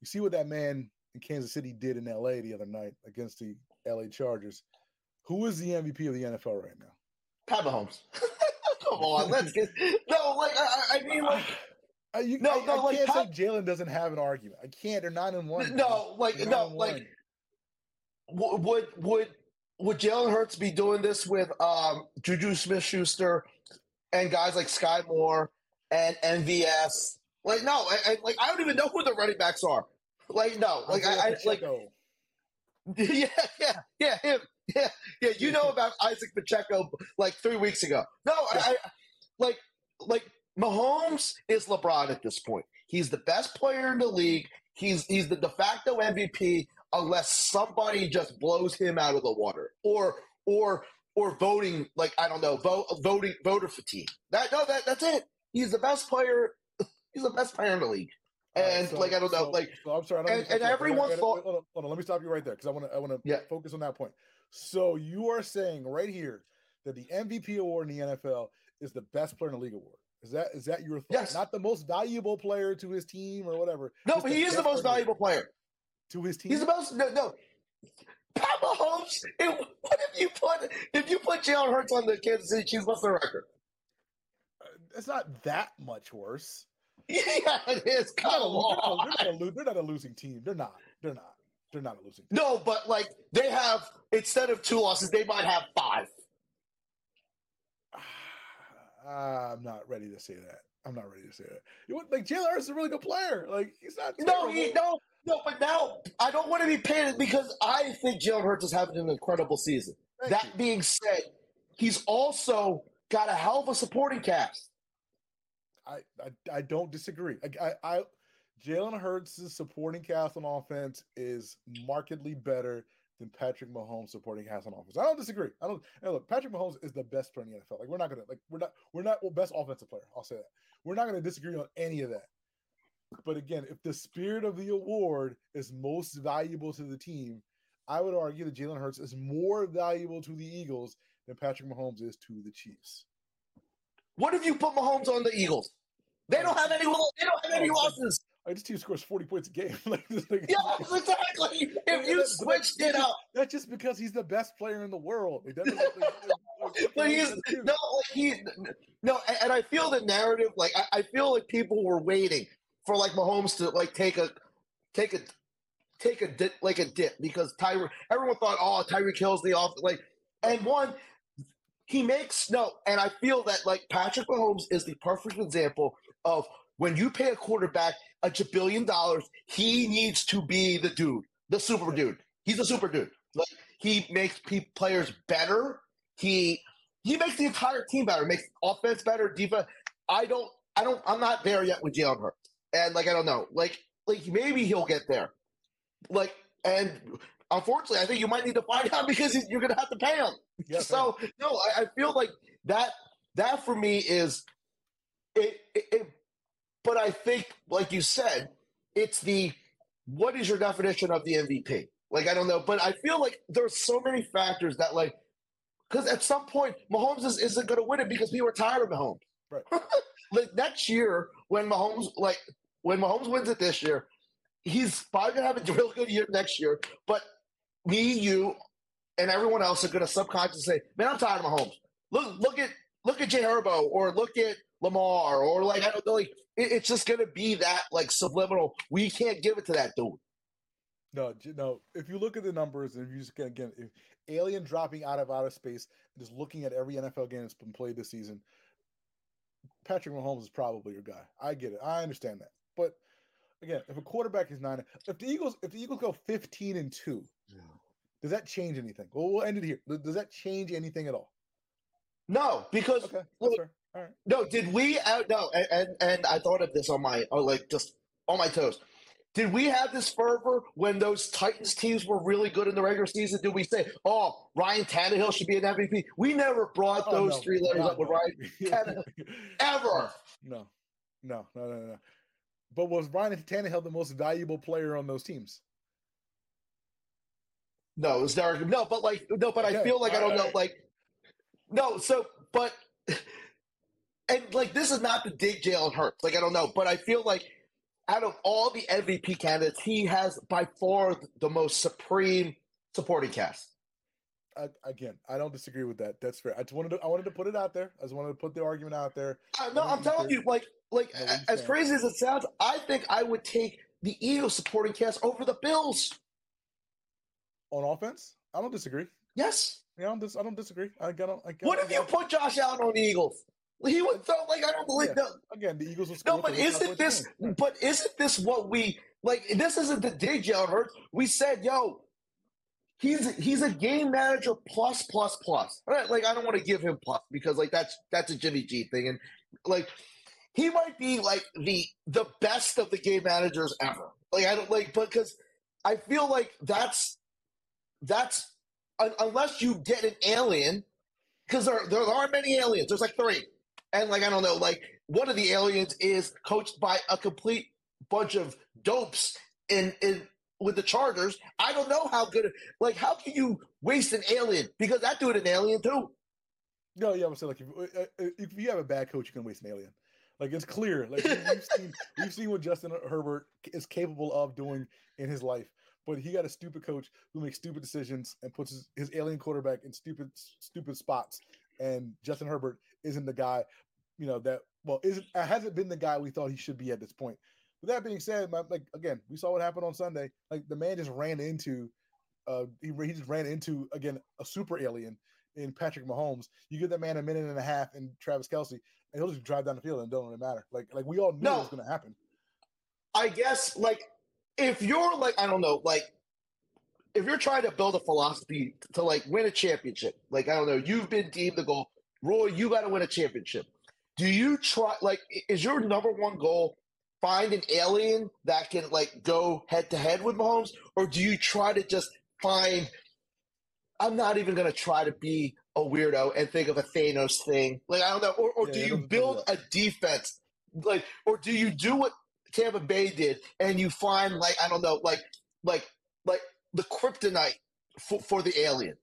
you see what that man in Kansas City did in LA the other night against the LA Chargers. Who is the MVP of the NFL right now? Pat Mahomes. Come on, let's get no. Like I, I mean, like Uh, you, No, I, no, I like, can't say Jalen doesn't have an argument. I can't. They're not in one. no, like They're no, like one. would would would Jalen Hurts be doing this with um, Juju Smith Schuster and guys like Sky Moore and MVS? Like no, I, I like I don't even know who the running backs are. Like no, like I, I like yeah yeah yeah him yeah yeah you know about Isaac Pacheco like three weeks ago. No, I, I like like Mahomes is LeBron at this point. He's the best player in the league. He's he's the de facto MVP unless somebody just blows him out of the water or or or voting like I don't know vote voting voter fatigue. That no that that's it. He's the best player. He's the best player in the league. All right, And so- like I don't know like so I'm sorry. I don't and- and cut you off. everyone thought- hold, on, hold on. Let me stop you right there because I want to. I want to Yeah. focus on that point. So you are saying right here that the MVP award in the NFL is the best player in the league award. Is that is that your thought? Yes. Not the most valuable player to his team or whatever. no, but he is the most valuable player. to his team. He's the most no no. Pat Mahomes. It, what if you put if you put Jalen Hurts on the Kansas City Chiefs? What's the record? Uh, it's not that much worse. Yeah, it is. They're not, Come a, lo- they're, on. not, they're, not a, they're not a losing team. They're not. They're not. They're not a losing team. No, but like they have instead of two losses, they might have five. Ah, I'm not ready to say that. I'm not ready to say that. You want, like Jalen Hurts is a really good player. Like he's not. No, he, no, no. But now I don't want to be painted because I think Jalen Hurts is having an incredible season. Thank that you. being said, he's also got a hell of a supporting cast. I, I I don't disagree. I I, I Jalen Hurts' supporting cast on offense is markedly better than Patrick Mahomes' supporting cast on offense. I don't disagree. I don't. Look, Patrick Mahomes is the best player in the NFL. Like we're not gonna like we're not we're not well, best offensive player. I'll say that. We're not gonna disagree on any of that. But again, if the spirit of the award is most valuable to the team, I would argue that Jalen Hurts is more valuable to the Eagles than Patrick Mahomes is to the Chiefs. What if you put Mahomes on the Eagles? They don't have any. They don't have any Oh, losses. Like this team scores 40 points a game. like this thing. Yeah, exactly. If you switched it up, That's just because he's the best player in the world. Like, but he's no, like he no, and- and I feel the narrative. Like I, I feel like people were waiting for like Mahomes to like take a take a take a dip, like a dip because Tyreek. Everyone thought, oh, Tyreek kills the off. Like, and one, he makes no, and I feel that like Patrick Mahomes is the perfect example of when you pay a quarterback a jabillion dollars, he needs to be the dude, the super dude. He's a super dude. Like he makes pe- players better. He he makes the entire team better. Makes offense better, defense. I don't. I don't. I'm not there yet with Jalen Hurts, and like I don't know. Like like maybe he'll get there. Like and unfortunately, I think you might need to find out because you're going to have to pay him. Yeah, so no, I, I feel like that. That for me is it, it, it. But I think, like you said, it's the what is your definition of the MVP? Like I don't know, but I feel like there's so many factors that like because at some point Mahomes is, isn't going to win it because people are tired of Mahomes. Right. like next year, when Mahomes like when Mahomes wins it this year, he's probably going to have a real good year next year. But me, you, and everyone else are going to subconsciously say, "Man, I'm tired of Mahomes." Look, look at look at Jay Herbo or look at Lamar or like I don't know, like it, it's just going to be that like subliminal. We can't give it to that dude. No, no. If you look at the numbers, and if you just again, again, if Alien dropping out of outer space, just looking at every NFL game that's been played this season, Patrick Mahomes is probably your guy. I get it. I understand that. But again, if a quarterback is nine, if the Eagles, if the Eagles go fifteen and two, does that change anything? Well, we'll end it here. Does that change anything at all? No, because Okay, that's Well, fair. All right. No, did we? Uh, no, and, and and I thought of this on my, oh, like just on my toes. Did we have this fervor when those Titans teams were really good in the regular season? Did we say, "Oh, Ryan Tannehill should be an MVP"? We never brought Oh, those no. three letters God, up with no. Ryan Tannehill ever. No, no, no, no, no. But was Ryan Tannehill the most valuable player on those teams? No, it was Derek. No, but like, no, but I feel like I don't know, like, no. So, but, and like, this is not the dig Jalen Hurts. Like, I don't know, but I feel like out of all the MVP candidates, he has by far the most supreme supporting cast. I, again, I don't disagree with that. That's fair. I just wanted to, I wanted to put it out there. I just wanted to put the argument out there. Uh, no, I'm telling you, like, like No, as saying? crazy as it sounds, I think I would take the Eagles supporting cast over the Bills. On offense, I don't disagree. Yes. Yeah, I don't, dis- I don't disagree. I got. I got What if you put Josh Allen on the Eagles? He would throw like I don't believe Yeah. no, again? The Eagles will no, but isn't this? But isn't this what we like? This isn't the dig Jalen Hurts. We said, yo, he's he's a game manager plus plus plus. All right, like I don't want to give him plus because like that's that's a Jimmy G thing, and like he might be like the the best of the game managers ever. Like I don't like, but because I feel like that's that's un- unless you get an alien, because there there aren't many aliens. There's like three, and like I don't know, like one of the aliens is coached by a complete bunch of dopes in in with the Chargers. I don't know how good. Like how can you waste an alien? Because that dude an alien too. No, yeah, I'm saying like if, uh, uh, if you have a bad coach, you can waste an alien. Like it's clear. Like we- we've seen, we've seen what Justin Herbert is capable of doing in his life. But he got a stupid coach who makes stupid decisions and puts his, his alien quarterback in stupid, stupid spots. And Justin Herbert isn't the guy, you know, that well isn't uh, hasn't been the guy we thought he should be at this point. With that being said, my, like again, we saw what happened on Sunday. Like the man just ran into, uh, he, he just ran into again a super alien in Patrick Mahomes. You give that man a minute and a half and Travis Kelce, and he'll just drive down the field and it don't really matter. Like like we all knew No. it was going to happen. I guess like if you're like I don't know like if you're trying to build a philosophy to like win a championship, like I don't know, you've been deemed the goal. Roy, you got to win a championship. Do you try like is your number one goal find an alien that can like go head to head with Mahomes, or do you try to just find? I'm not even gonna try to be a weirdo and think of a Thanos thing. Like I don't know, or, or Yeah, do you build a defense? Like, or do you do what Tampa Bay did and you find like I don't know, like like like the kryptonite for, for the alien?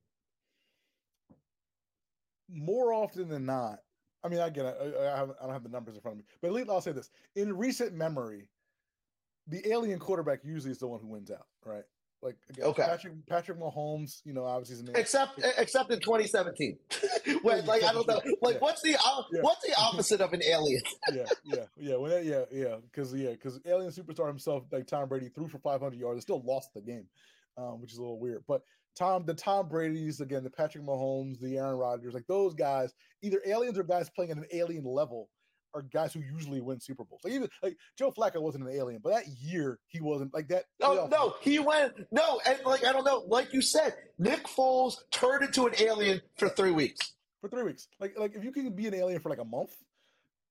More often than not, I mean, again, I, I, have, I don't have the numbers in front of me, but at least I'll say this: in recent memory, the alien quarterback usually is the one who wins out, right? Like again, Okay. Patrick Patrick Mahomes, you know, obviously is an Except except in 2017, when like I don't know, like Yeah. what's the Yeah. what's the opposite of an alien? yeah, yeah, yeah. Yeah, yeah, because yeah, because alien superstar himself, like Tom Brady, threw for 500 yards and still lost the game, um, which is a little weird. But Tom, the Tom Brady's again, the Patrick Mahomes, the Aaron Rodgers, like those guys, either aliens or guys playing at an alien level, are guys who usually win Super Bowls. Like even like Joe Flacco wasn't an alien, but that year he wasn't like that. No, no, he went no, and like I don't know, like you said, Nick Foles turned into an alien for three weeks. for three weeks. Like like if you can be an alien for like a month,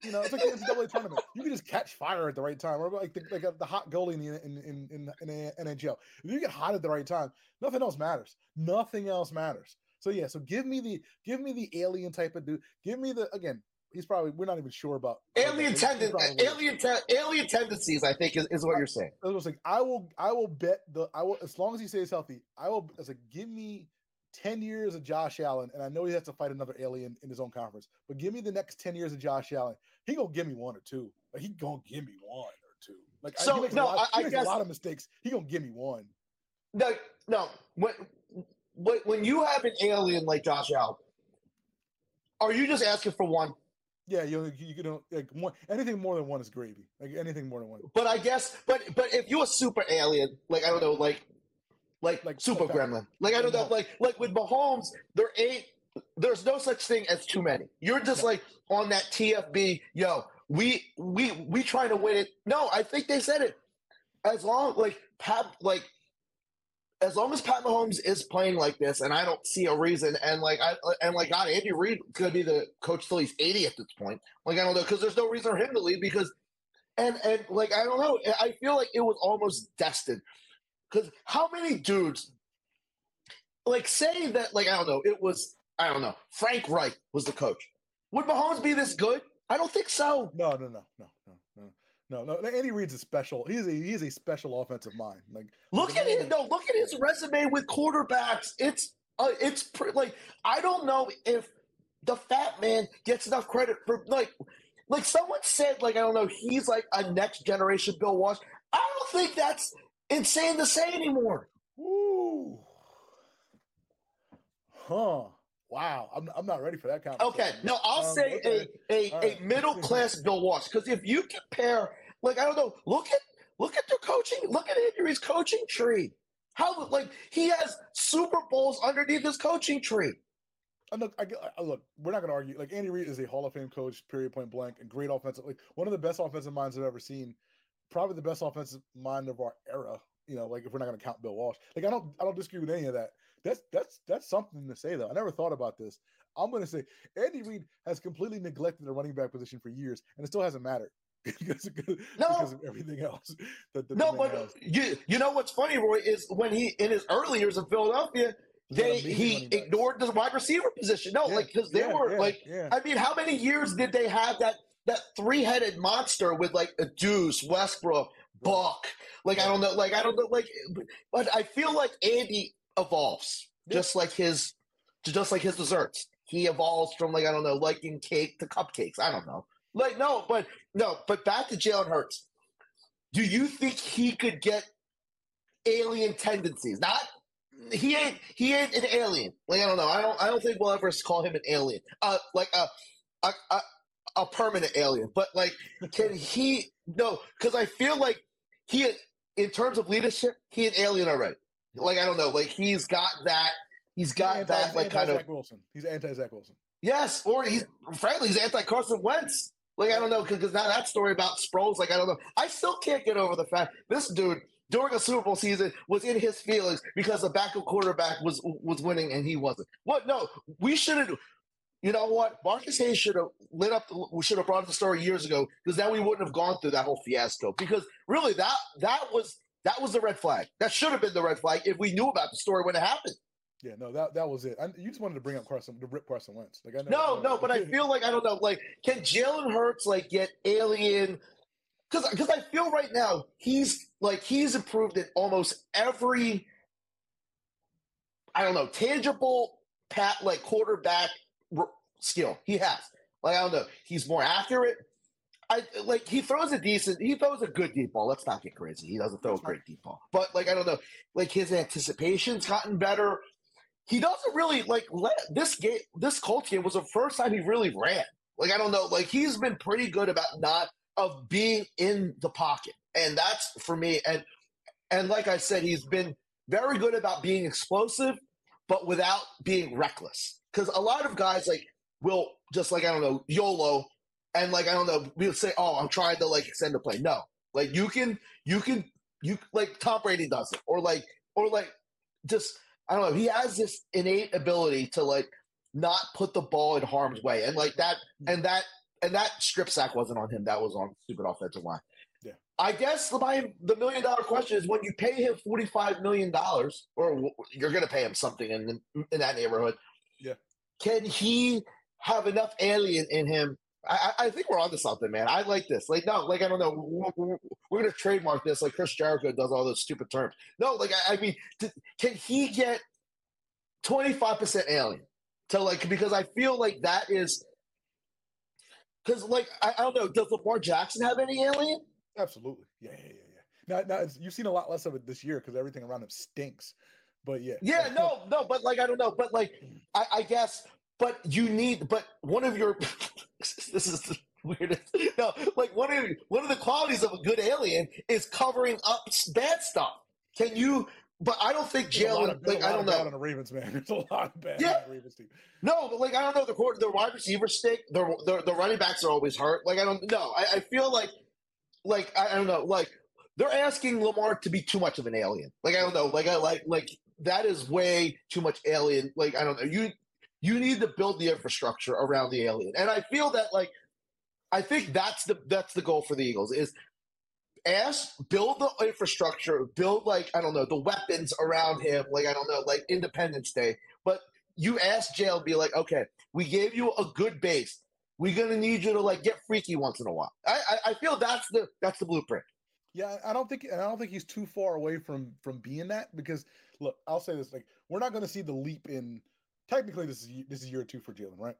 you know, it's like the NCAA tournament. You can just catch fire at the right time, or like the, like uh, the hot goalie in the in in in, in NHL. If you get hot at the right time, nothing else matters. Nothing else matters. So yeah, so give me the give me the alien type of dude. Give me the again. He's probably we're not even sure about Alien He tendon, alien, te- alien tendencies. I think is, is what you're saying. I was like, I will, I will bet the, I will, as long as he stays healthy, I will. as like, give me 10 years of Josh Allen, and I know he has to fight another alien in his own conference, but give me the next 10 years of Josh Allen. He gonna give me one or two. Like he gonna give me one or two. Like I- So, he makes, no, a, lot, I- he I makes guess- a lot of mistakes. He gonna give me one. No, no. When when when you have an alien like Josh Allen, are you just asking for one? Yeah, you you know like one anything more than one is gravy. Like anything more than one. But I guess, but but if you're a super alien, like I don't know, like like Like- super gremlin, like I don't know, like like with Mahomes, there ain't, there's no such thing as too many. You're just like on that TFB, yo. We we we trying to win it. No, I think they said it. As long like Pat, like as long as Pat Mahomes is playing like this, and I don't see a reason, and like I and like God, Andy Reid could be the coach till he's eighty at this point. Like I don't know, because there's no reason for him to leave because and and like I don't know, I feel like it was almost destined. Because how many dudes, like say that, like I don't know, it was I don't know, Frank Reich was the coach. Would Mahomes be this good? I don't think so. No, no, no, no, no, no, no, no. Andy Reid's a special. He's a he's a special offensive mind. Like Look at it. No, look at his resume with quarterbacks. It's uh, it's pre- like I don't know if the fat man gets enough credit for like like someone said like I don't know he's like a next generation Bill Walsh. I don't think that's insane to say anymore. Ooh. Huh. Wow. I'm, I'm not ready for that conversation. Okay, no, I'll Um, say okay. a a, All a right. middle class Bill Walsh because if you compare, like I don't know, look at look at their coaching, look at Andrew's coaching tree. How like he has Super Bowls underneath his coaching tree. I look, I, I- look, we're not going to argue. Like Andy Reid is a Hall of Fame coach, period, point blank, and great offensive. Like one of the best offensive minds I've ever seen. Probably the best offensive mind of our era. You know, like if we're not going to count Bill Walsh. Like I don't, I don't disagree with any of that. That's that's that's something to say though. I never thought about this. I'm going to say Andy Reid has completely neglected the running back position for years, and it still hasn't mattered because, No. because of everything else. That, that No, but has. you you know what's funny, Roy, is when he in his early years in Philadelphia, they he ignored the wide receiver position. No, Yeah, like because they yeah, were yeah, like. I mean, how many years did they have that that three headed monster with like a Duce, Westbrook, Buck? Like I don't know, like I don't know, like but I feel like Andy evolves Yeah. just like his just like his desserts. He evolves from like I don't know, liking cake to cupcakes. I don't know. Like no, but no, but back to Jalen Hurts. Do you think he could get alien tendencies? Not he ain't he ain't an alien. Like I don't know. I don't I don't think we'll ever call him an alien. Uh like a a a, a permanent alien. But like can he no, because I feel like he in terms of leadership, he an alien already. Like I don't know, like he's got that he's got He's that anti- like anti kind of Wilson. He's anti Zach Wilson. Yes, or he's frankly he's anti Carson Wentz. Like I don't know because now that story about Sproles, like I don't know. I still can't get over the fact this dude during a Super Bowl season was in his feelings because the backup quarterback was was winning and he wasn't. What? No, we shouldn't. You know what? Marcus Hayes should have lit up. The, we should have brought up the story years ago because then we wouldn't have gone through that whole fiasco. Because really, that that was that was the red flag. That should have been the red flag if we knew about the story when it happened. Yeah, no, that that was it. I, you just wanted to bring up Carson, to rip Carson Wentz. Like I know, No, I no, but I feel like I don't know. Like, can Jalen Hurts like get alien? Because because I feel right now he's like he's improved in almost every I don't know tangible pat like quarterback r- skill he has. Like I don't know, he's more accurate. I like he throws a decent, he throws a good deep ball. Let's not get crazy. He doesn't throw a great deep ball, but like I don't know, like his anticipation's gotten better. He doesn't really like let this game. This Colts game was the first time he really ran. Like I don't know, like he's been pretty good about not of being in the pocket, and that's for me. And and like I said, he's been very good about being explosive, but without being reckless. Because a lot of guys like will just like I don't know YOLO, and like I don't know, we'll say, "Oh, I'm trying to like extend the play." No, like you can, you can, you like Tom Brady does it, or like, or like just I don't know. He has this innate ability to like not put the ball in harm's way, and like that, and that, and that strip sack wasn't on him. That was on stupid offensive line. Yeah. I guess the my, the million dollar question is when you pay him forty five million dollars, or you're going to pay him something in in that neighborhood. Yeah. Can he have enough alien in him? I, I think we're on onto something, man. I like this. Like, no, like I don't know. We're, we're- going to trademark this, like Chris Jericho does all those stupid terms. No, like I, I mean, t- can he get 25% alien to like because I feel like that is because like I, I don't know, does Lamar Jackson have any alien? Absolutely. Yeah, yeah, yeah, yeah. Now, now it's, you've seen a lot less of it this year because everything around him stinks. But yeah. Yeah, no, no, but like I don't know, but like I, I guess, but you need, but one of your this is the weirdest. No, like one of one of the qualities of a good alien is covering up bad stuff. Can you? But I don't think a Jalen. Like a I don't of bad know. on the Ravens, man. There's a lot of bad Yeah. Ravens team. No, but like I don't know. The court, the wide receiver stick. The, the the running backs are always hurt. Like I don't know. I, I feel like like I, I don't know. Like they're asking Lamar to be too much of an alien. Like I don't know. Like I like like that is way too much alien. Like I don't know. You you need to build the infrastructure around the alien, and I feel that like I think that's the that's the goal for the Eagles is ask build the infrastructure, build like I don't know the weapons around him. Like I don't know, like Independence Day. But you ask Jail, be like, okay, we gave you a good base. We're gonna need you to like get freaky once in a while. I I, I feel that's the that's the blueprint. Yeah, I don't think I don't think he's too far away from from being that because look, I'll say this: like we're not going to see the leap in. Technically, this is this is year two for Jalen, right?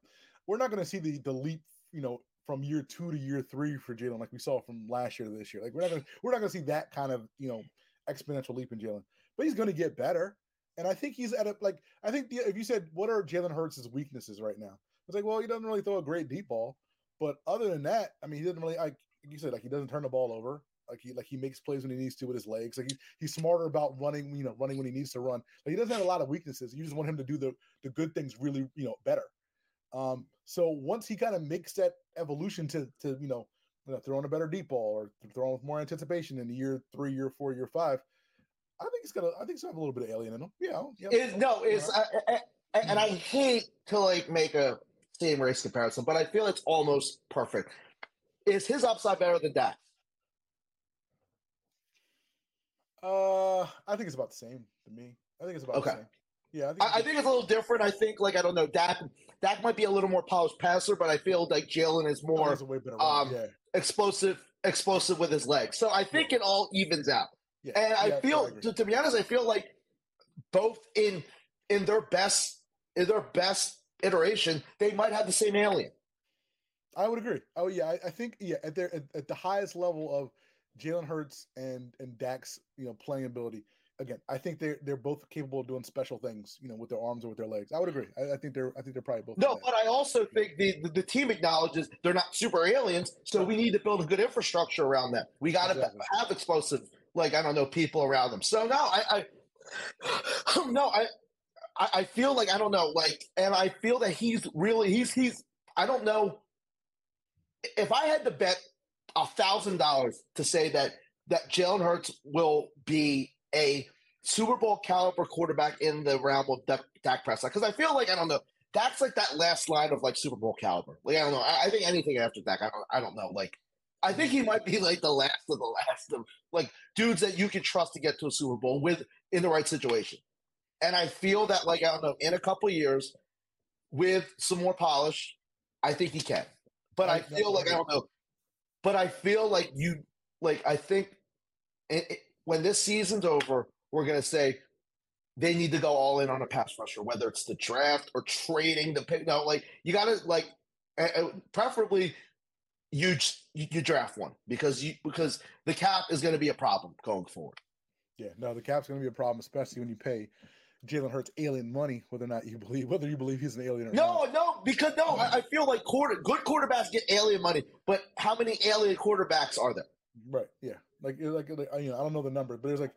We're not going to see the the leap, you know, from year two to year three for Jalen, like we saw from last year to this year. Like we're not gonna we're not going to see that kind of you know exponential leap in Jalen, but he's going to get better. And I think he's at a like I think the, if you said what are Jalen Hurts' weaknesses right now, it's like well he doesn't really throw a great deep ball, but other than that, I mean he doesn't really like you said like he doesn't turn the ball over. Like he like he makes plays when he needs to with his legs. Like he's he's smarter about running, you know, running when he needs to run. Like he doesn't have a lot of weaknesses. You just want him to do the the good things really, you know, better. Um, so once he kind of makes that evolution to to you know, you know, throwing a better deep ball or throwing with more anticipation in the year three, year four, year five, I think he's gonna I think he's gonna have a little bit of alien in him. Yeah, yeah. No is I, I, I, and I hate to like make a same race comparison, but I feel it's almost perfect. Is his upside better than Dak? Uh, I think it's about the same to me. I think it's about Okay. the same. Yeah, I think, I, I think it's a little different. I think like I don't know, Dak Dak might be a little more polished passer, but I feel like Jalen is more way better um, yeah, explosive explosive with his legs. So I think it all evens out. yeah. And I yeah, feel agree. to, to be honest, I feel like both in in their best in their best iteration, they might have the same alien. I would agree. Oh yeah, I, I think yeah at their at, at the highest level of Jalen Hurts and and Dak's you know playing ability. Again, I think they're they're both capable of doing special things, you know, with their arms or with their legs. I would agree. I, I think they're I think they're probably both. No, but I also think the, the, team acknowledges they're not super aliens, so we need to build a good infrastructure around them. We got to Exactly. have explosive, like I don't know, people around them. So no, I, I no, I, I I feel like I don't know, like, and I feel that he's really he's he's I don't know if I had to bet a thousand dollars to say that that Jalen Hurts will be a Super Bowl caliber quarterback in the realm of Dak, Dak Prescott, because I feel like I don't know. That's like that last line of like Super Bowl caliber. Like I don't know. I, I think anything after Dak, I don't. I don't know. Like I think he might be like the last of the last of like dudes that you can trust to get to a Super Bowl with in the right situation. And I feel that like I don't know, in a couple of years, with some more polish, I think he can. But I, I feel like I don't know. But I feel like you like I think it, it- when this season's over, we're gonna say they need to go all in on a pass rusher, whether it's the draft or trading the pick. No, like you gotta like uh, uh, preferably you you you draft one because you because the cap is going to be a problem going forward. Yeah, no, the cap's going to be a problem, especially when you pay Jalen Hurts alien money, whether or not you believe whether you believe he's an alien or No, not. no, because no, I, I feel like quarter good quarterbacks get alien money, but how many alien quarterbacks are there? Right? Yeah, like like, you know, I don't know the number, but there's like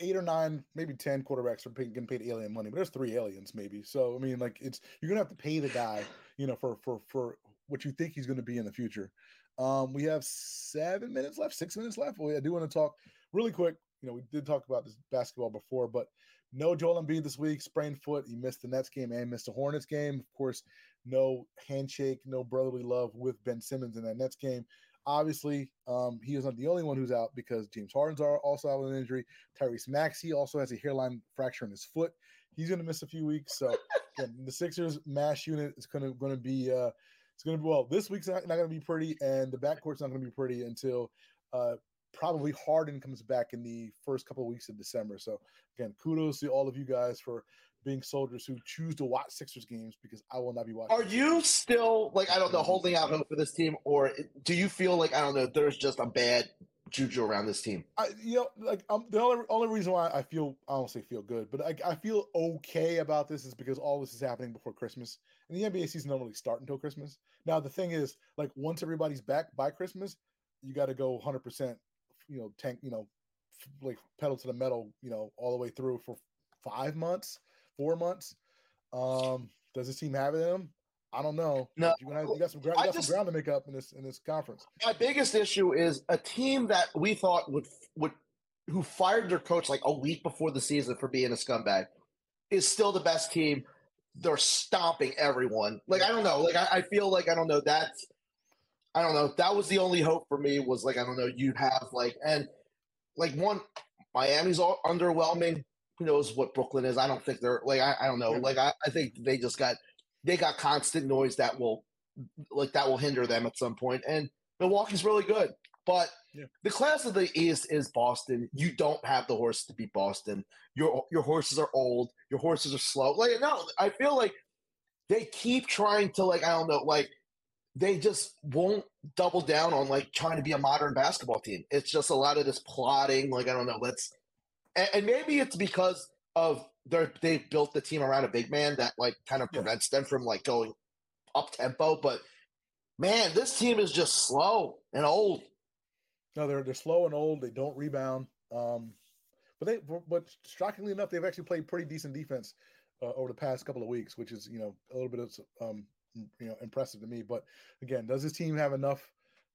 eight or nine, maybe ten quarterbacks are getting paid alien money, but there's three aliens maybe. So I mean, like it's you're gonna have to pay the guy, you know, for for for what you think he's to be in the future. Um, we have seven minutes left, six minutes left. Well, I do want to talk really quick. You know, we did talk about this basketball before, but no Joel Embiid this week, sprained foot. He missed the Nets game and missed the Hornets game. Of course, no handshake, no brotherly love with Ben Simmons in that Nets game. Obviously, um, he is not the only one who's out because James Harden's are also out with an injury. Tyrese Maxey also has a hairline fracture in his foot. He's going to miss a few weeks. So again, the Sixers mash unit is going to be uh, it's going to be well. This week's not, not going to be pretty, and the backcourt's not going to be pretty until uh, probably Harden comes back in the first couple of weeks of December. So again, kudos to all of you guys for being soldiers who choose to watch Sixers games because I will not be watching. Are you still like I don't know holding out hope for this team, or do you feel like I don't know there's just a bad juju around this team? I, you know, like um, the only only reason why I feel I don't say feel good, but I, I feel okay about this is because all this is happening before Christmas, and the NBA season don't really start until Christmas. Now the thing is, like once everybody's back by Christmas, you got to go 100, percent you know, tank, you know, like pedal to the metal, you know, all the way through for five months, four months. Um, does this team have it in them? I don't know. No. you, gonna, you got some ground, you got just- some ground to make up in this in this conference. My biggest issue is a team that we thought would would who fired their coach like a week before the season for being a scumbag is still the best team. They're stomping everyone. Like I don't know. Like I, I feel like I don't know. That's I don't know. That was the only hope for me was like I don't know. You have like and like one Miami's all underwhelming. Who knows what Brooklyn is? I don't think they're like I, I don't know. Like I, I think they just got they got constant noise that will like that will hinder them at some point. And Milwaukee's really good. But Yeah. the class of the East is Boston. You don't have the horse to beat Boston. Your your horses are old. Your horses are slow. Like no, I feel like they keep trying to like I don't know like they just won't double down on like trying to be a modern basketball team. It's just a lot of this plotting. Like I don't know. Let's and, and maybe it's because of their they've built the team around a big man that like kind of Yeah. prevents them from like going up tempo. But man, this team is just slow and old. No, they're they're slow and old. They don't rebound. Um, but they but shockingly enough, they've actually played pretty decent defense uh, over the past couple of weeks, which is you know a little bit of um you know impressive to me. But again, does this team have enough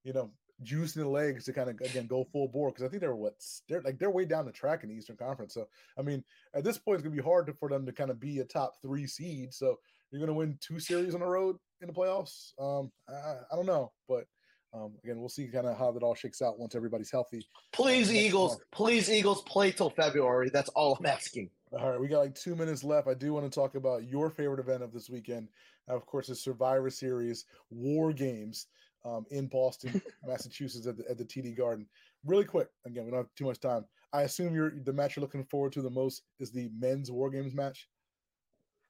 you know juice in the legs to kind of again go full bore? Because I think they're what they're like they're way down the track in the Eastern Conference. So I mean, at this point, it's gonna be hard to, for them to kind of be a top three seed. So you're gonna win two series on the road in the playoffs. Um, I, I don't know, but. Um, again, we'll see kind of how that all shakes out once everybody's healthy. Please, Next Eagles. Please, Eagles, play till February. That's all I'm asking. All right, we got like two minutes left. I do want to talk about your favorite event of this weekend. Uh, of course, the Survivor Series War Games um, in Boston, Massachusetts, at the, at the TD Garden. Really quick, again, we don't have too much time. I assume you're the match you're looking forward to the most is the men's War Games match.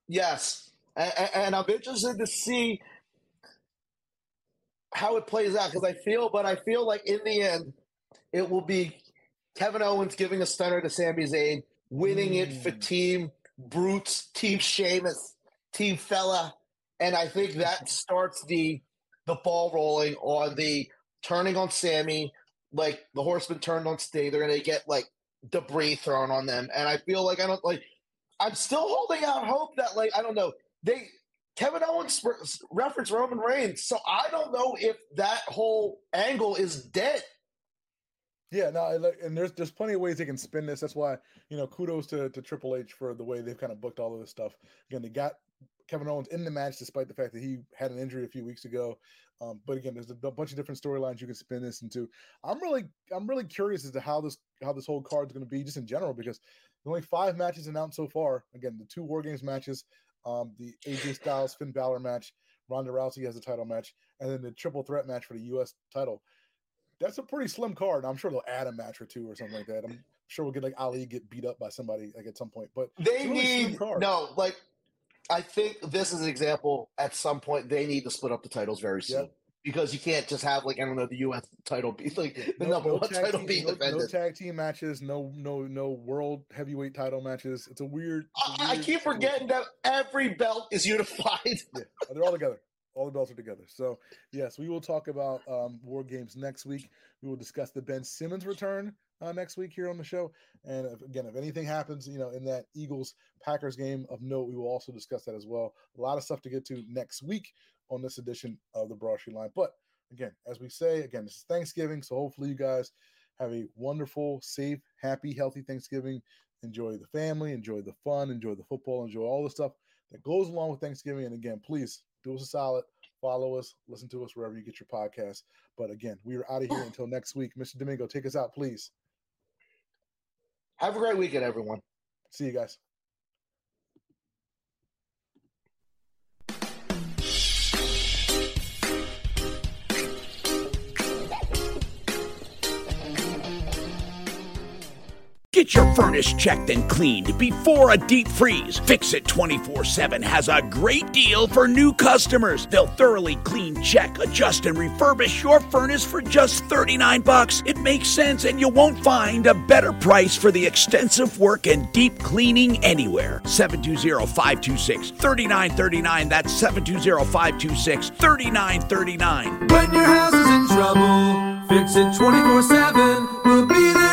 Yes, and, and I'm interested to see how it plays out because I feel, but I feel like in the end, it will be Kevin Owens giving a stunner to Sami Zayn, winning it for Mm. Team Brutes, Team Sheamus, Team Fella, and I think that starts the the ball rolling on the turning on Sami. Like the Horseman turned on Sting, they're gonna get like debris thrown on them, and I feel like I don't like. I'm still holding out hope that like I don't know they Kevin Owens re- referenced Roman Reigns, so I don't know if that whole angle is dead. Yeah, no, and there's there's plenty of ways they can spin this. That's why you know kudos to to Triple H for the way they've kind of booked all of this stuff. Again, they got Kevin Owens in the match despite the fact that he had an injury a few weeks ago. Um, but again, there's a bunch of different storylines you can spin this into. I'm really I'm really curious as to how this how this whole card is going to be just in general because there's only five matches announced so far. Again, the two War Games matches, um, the AJ Styles Finn Balor match, Ronda Rousey has a title match, and then the triple threat match for the U.S. title that's a pretty slim card. I'm sure they'll add a match or two or something like that. I'm sure we'll get like Ali get beat up by somebody like at some point. But They really need no like. I think this is an example. At some point, they need to split up the titles very soon Yep. Because you can't just have like I don't know the U.S. title be like the no, number no one title team, being no, no tag team matches, no no no world heavyweight title matches. It's a weird. it's a I, I weird keep forgetting that every belt is unified. Yeah, they're all together. All the belts are together. So yes, we will talk about um, war games next week. We will discuss the Ben Simmons return uh, next week here on the show. And if, again, if anything happens, you know, in that Eagles Packers game of note, we will also discuss that as well. A lot of stuff to get to next week on this edition of the Broad Street Line. But again, as we say, again, this is Thanksgiving, so hopefully you guys have a wonderful, safe, happy, healthy Thanksgiving. Enjoy the family, enjoy the fun, enjoy the football, enjoy all the stuff that goes along with Thanksgiving. And again, please do us a solid, follow us, listen to us wherever you get your podcast. But again, we are out of here until next week. Mr. Domingo, take us out, please. Have a great weekend, everyone. See you guys. Get your furnace checked and cleaned before a deep freeze. Fix It 24 7 has a great deal for new customers. They'll thoroughly clean, check, adjust, and refurbish your furnace for just 39 bucks. It makes sense, and you won't find a better price for the extensive work and deep cleaning anywhere. 720 526 3939. That's 720 526 3939. When your house is in trouble, fix it 24 7.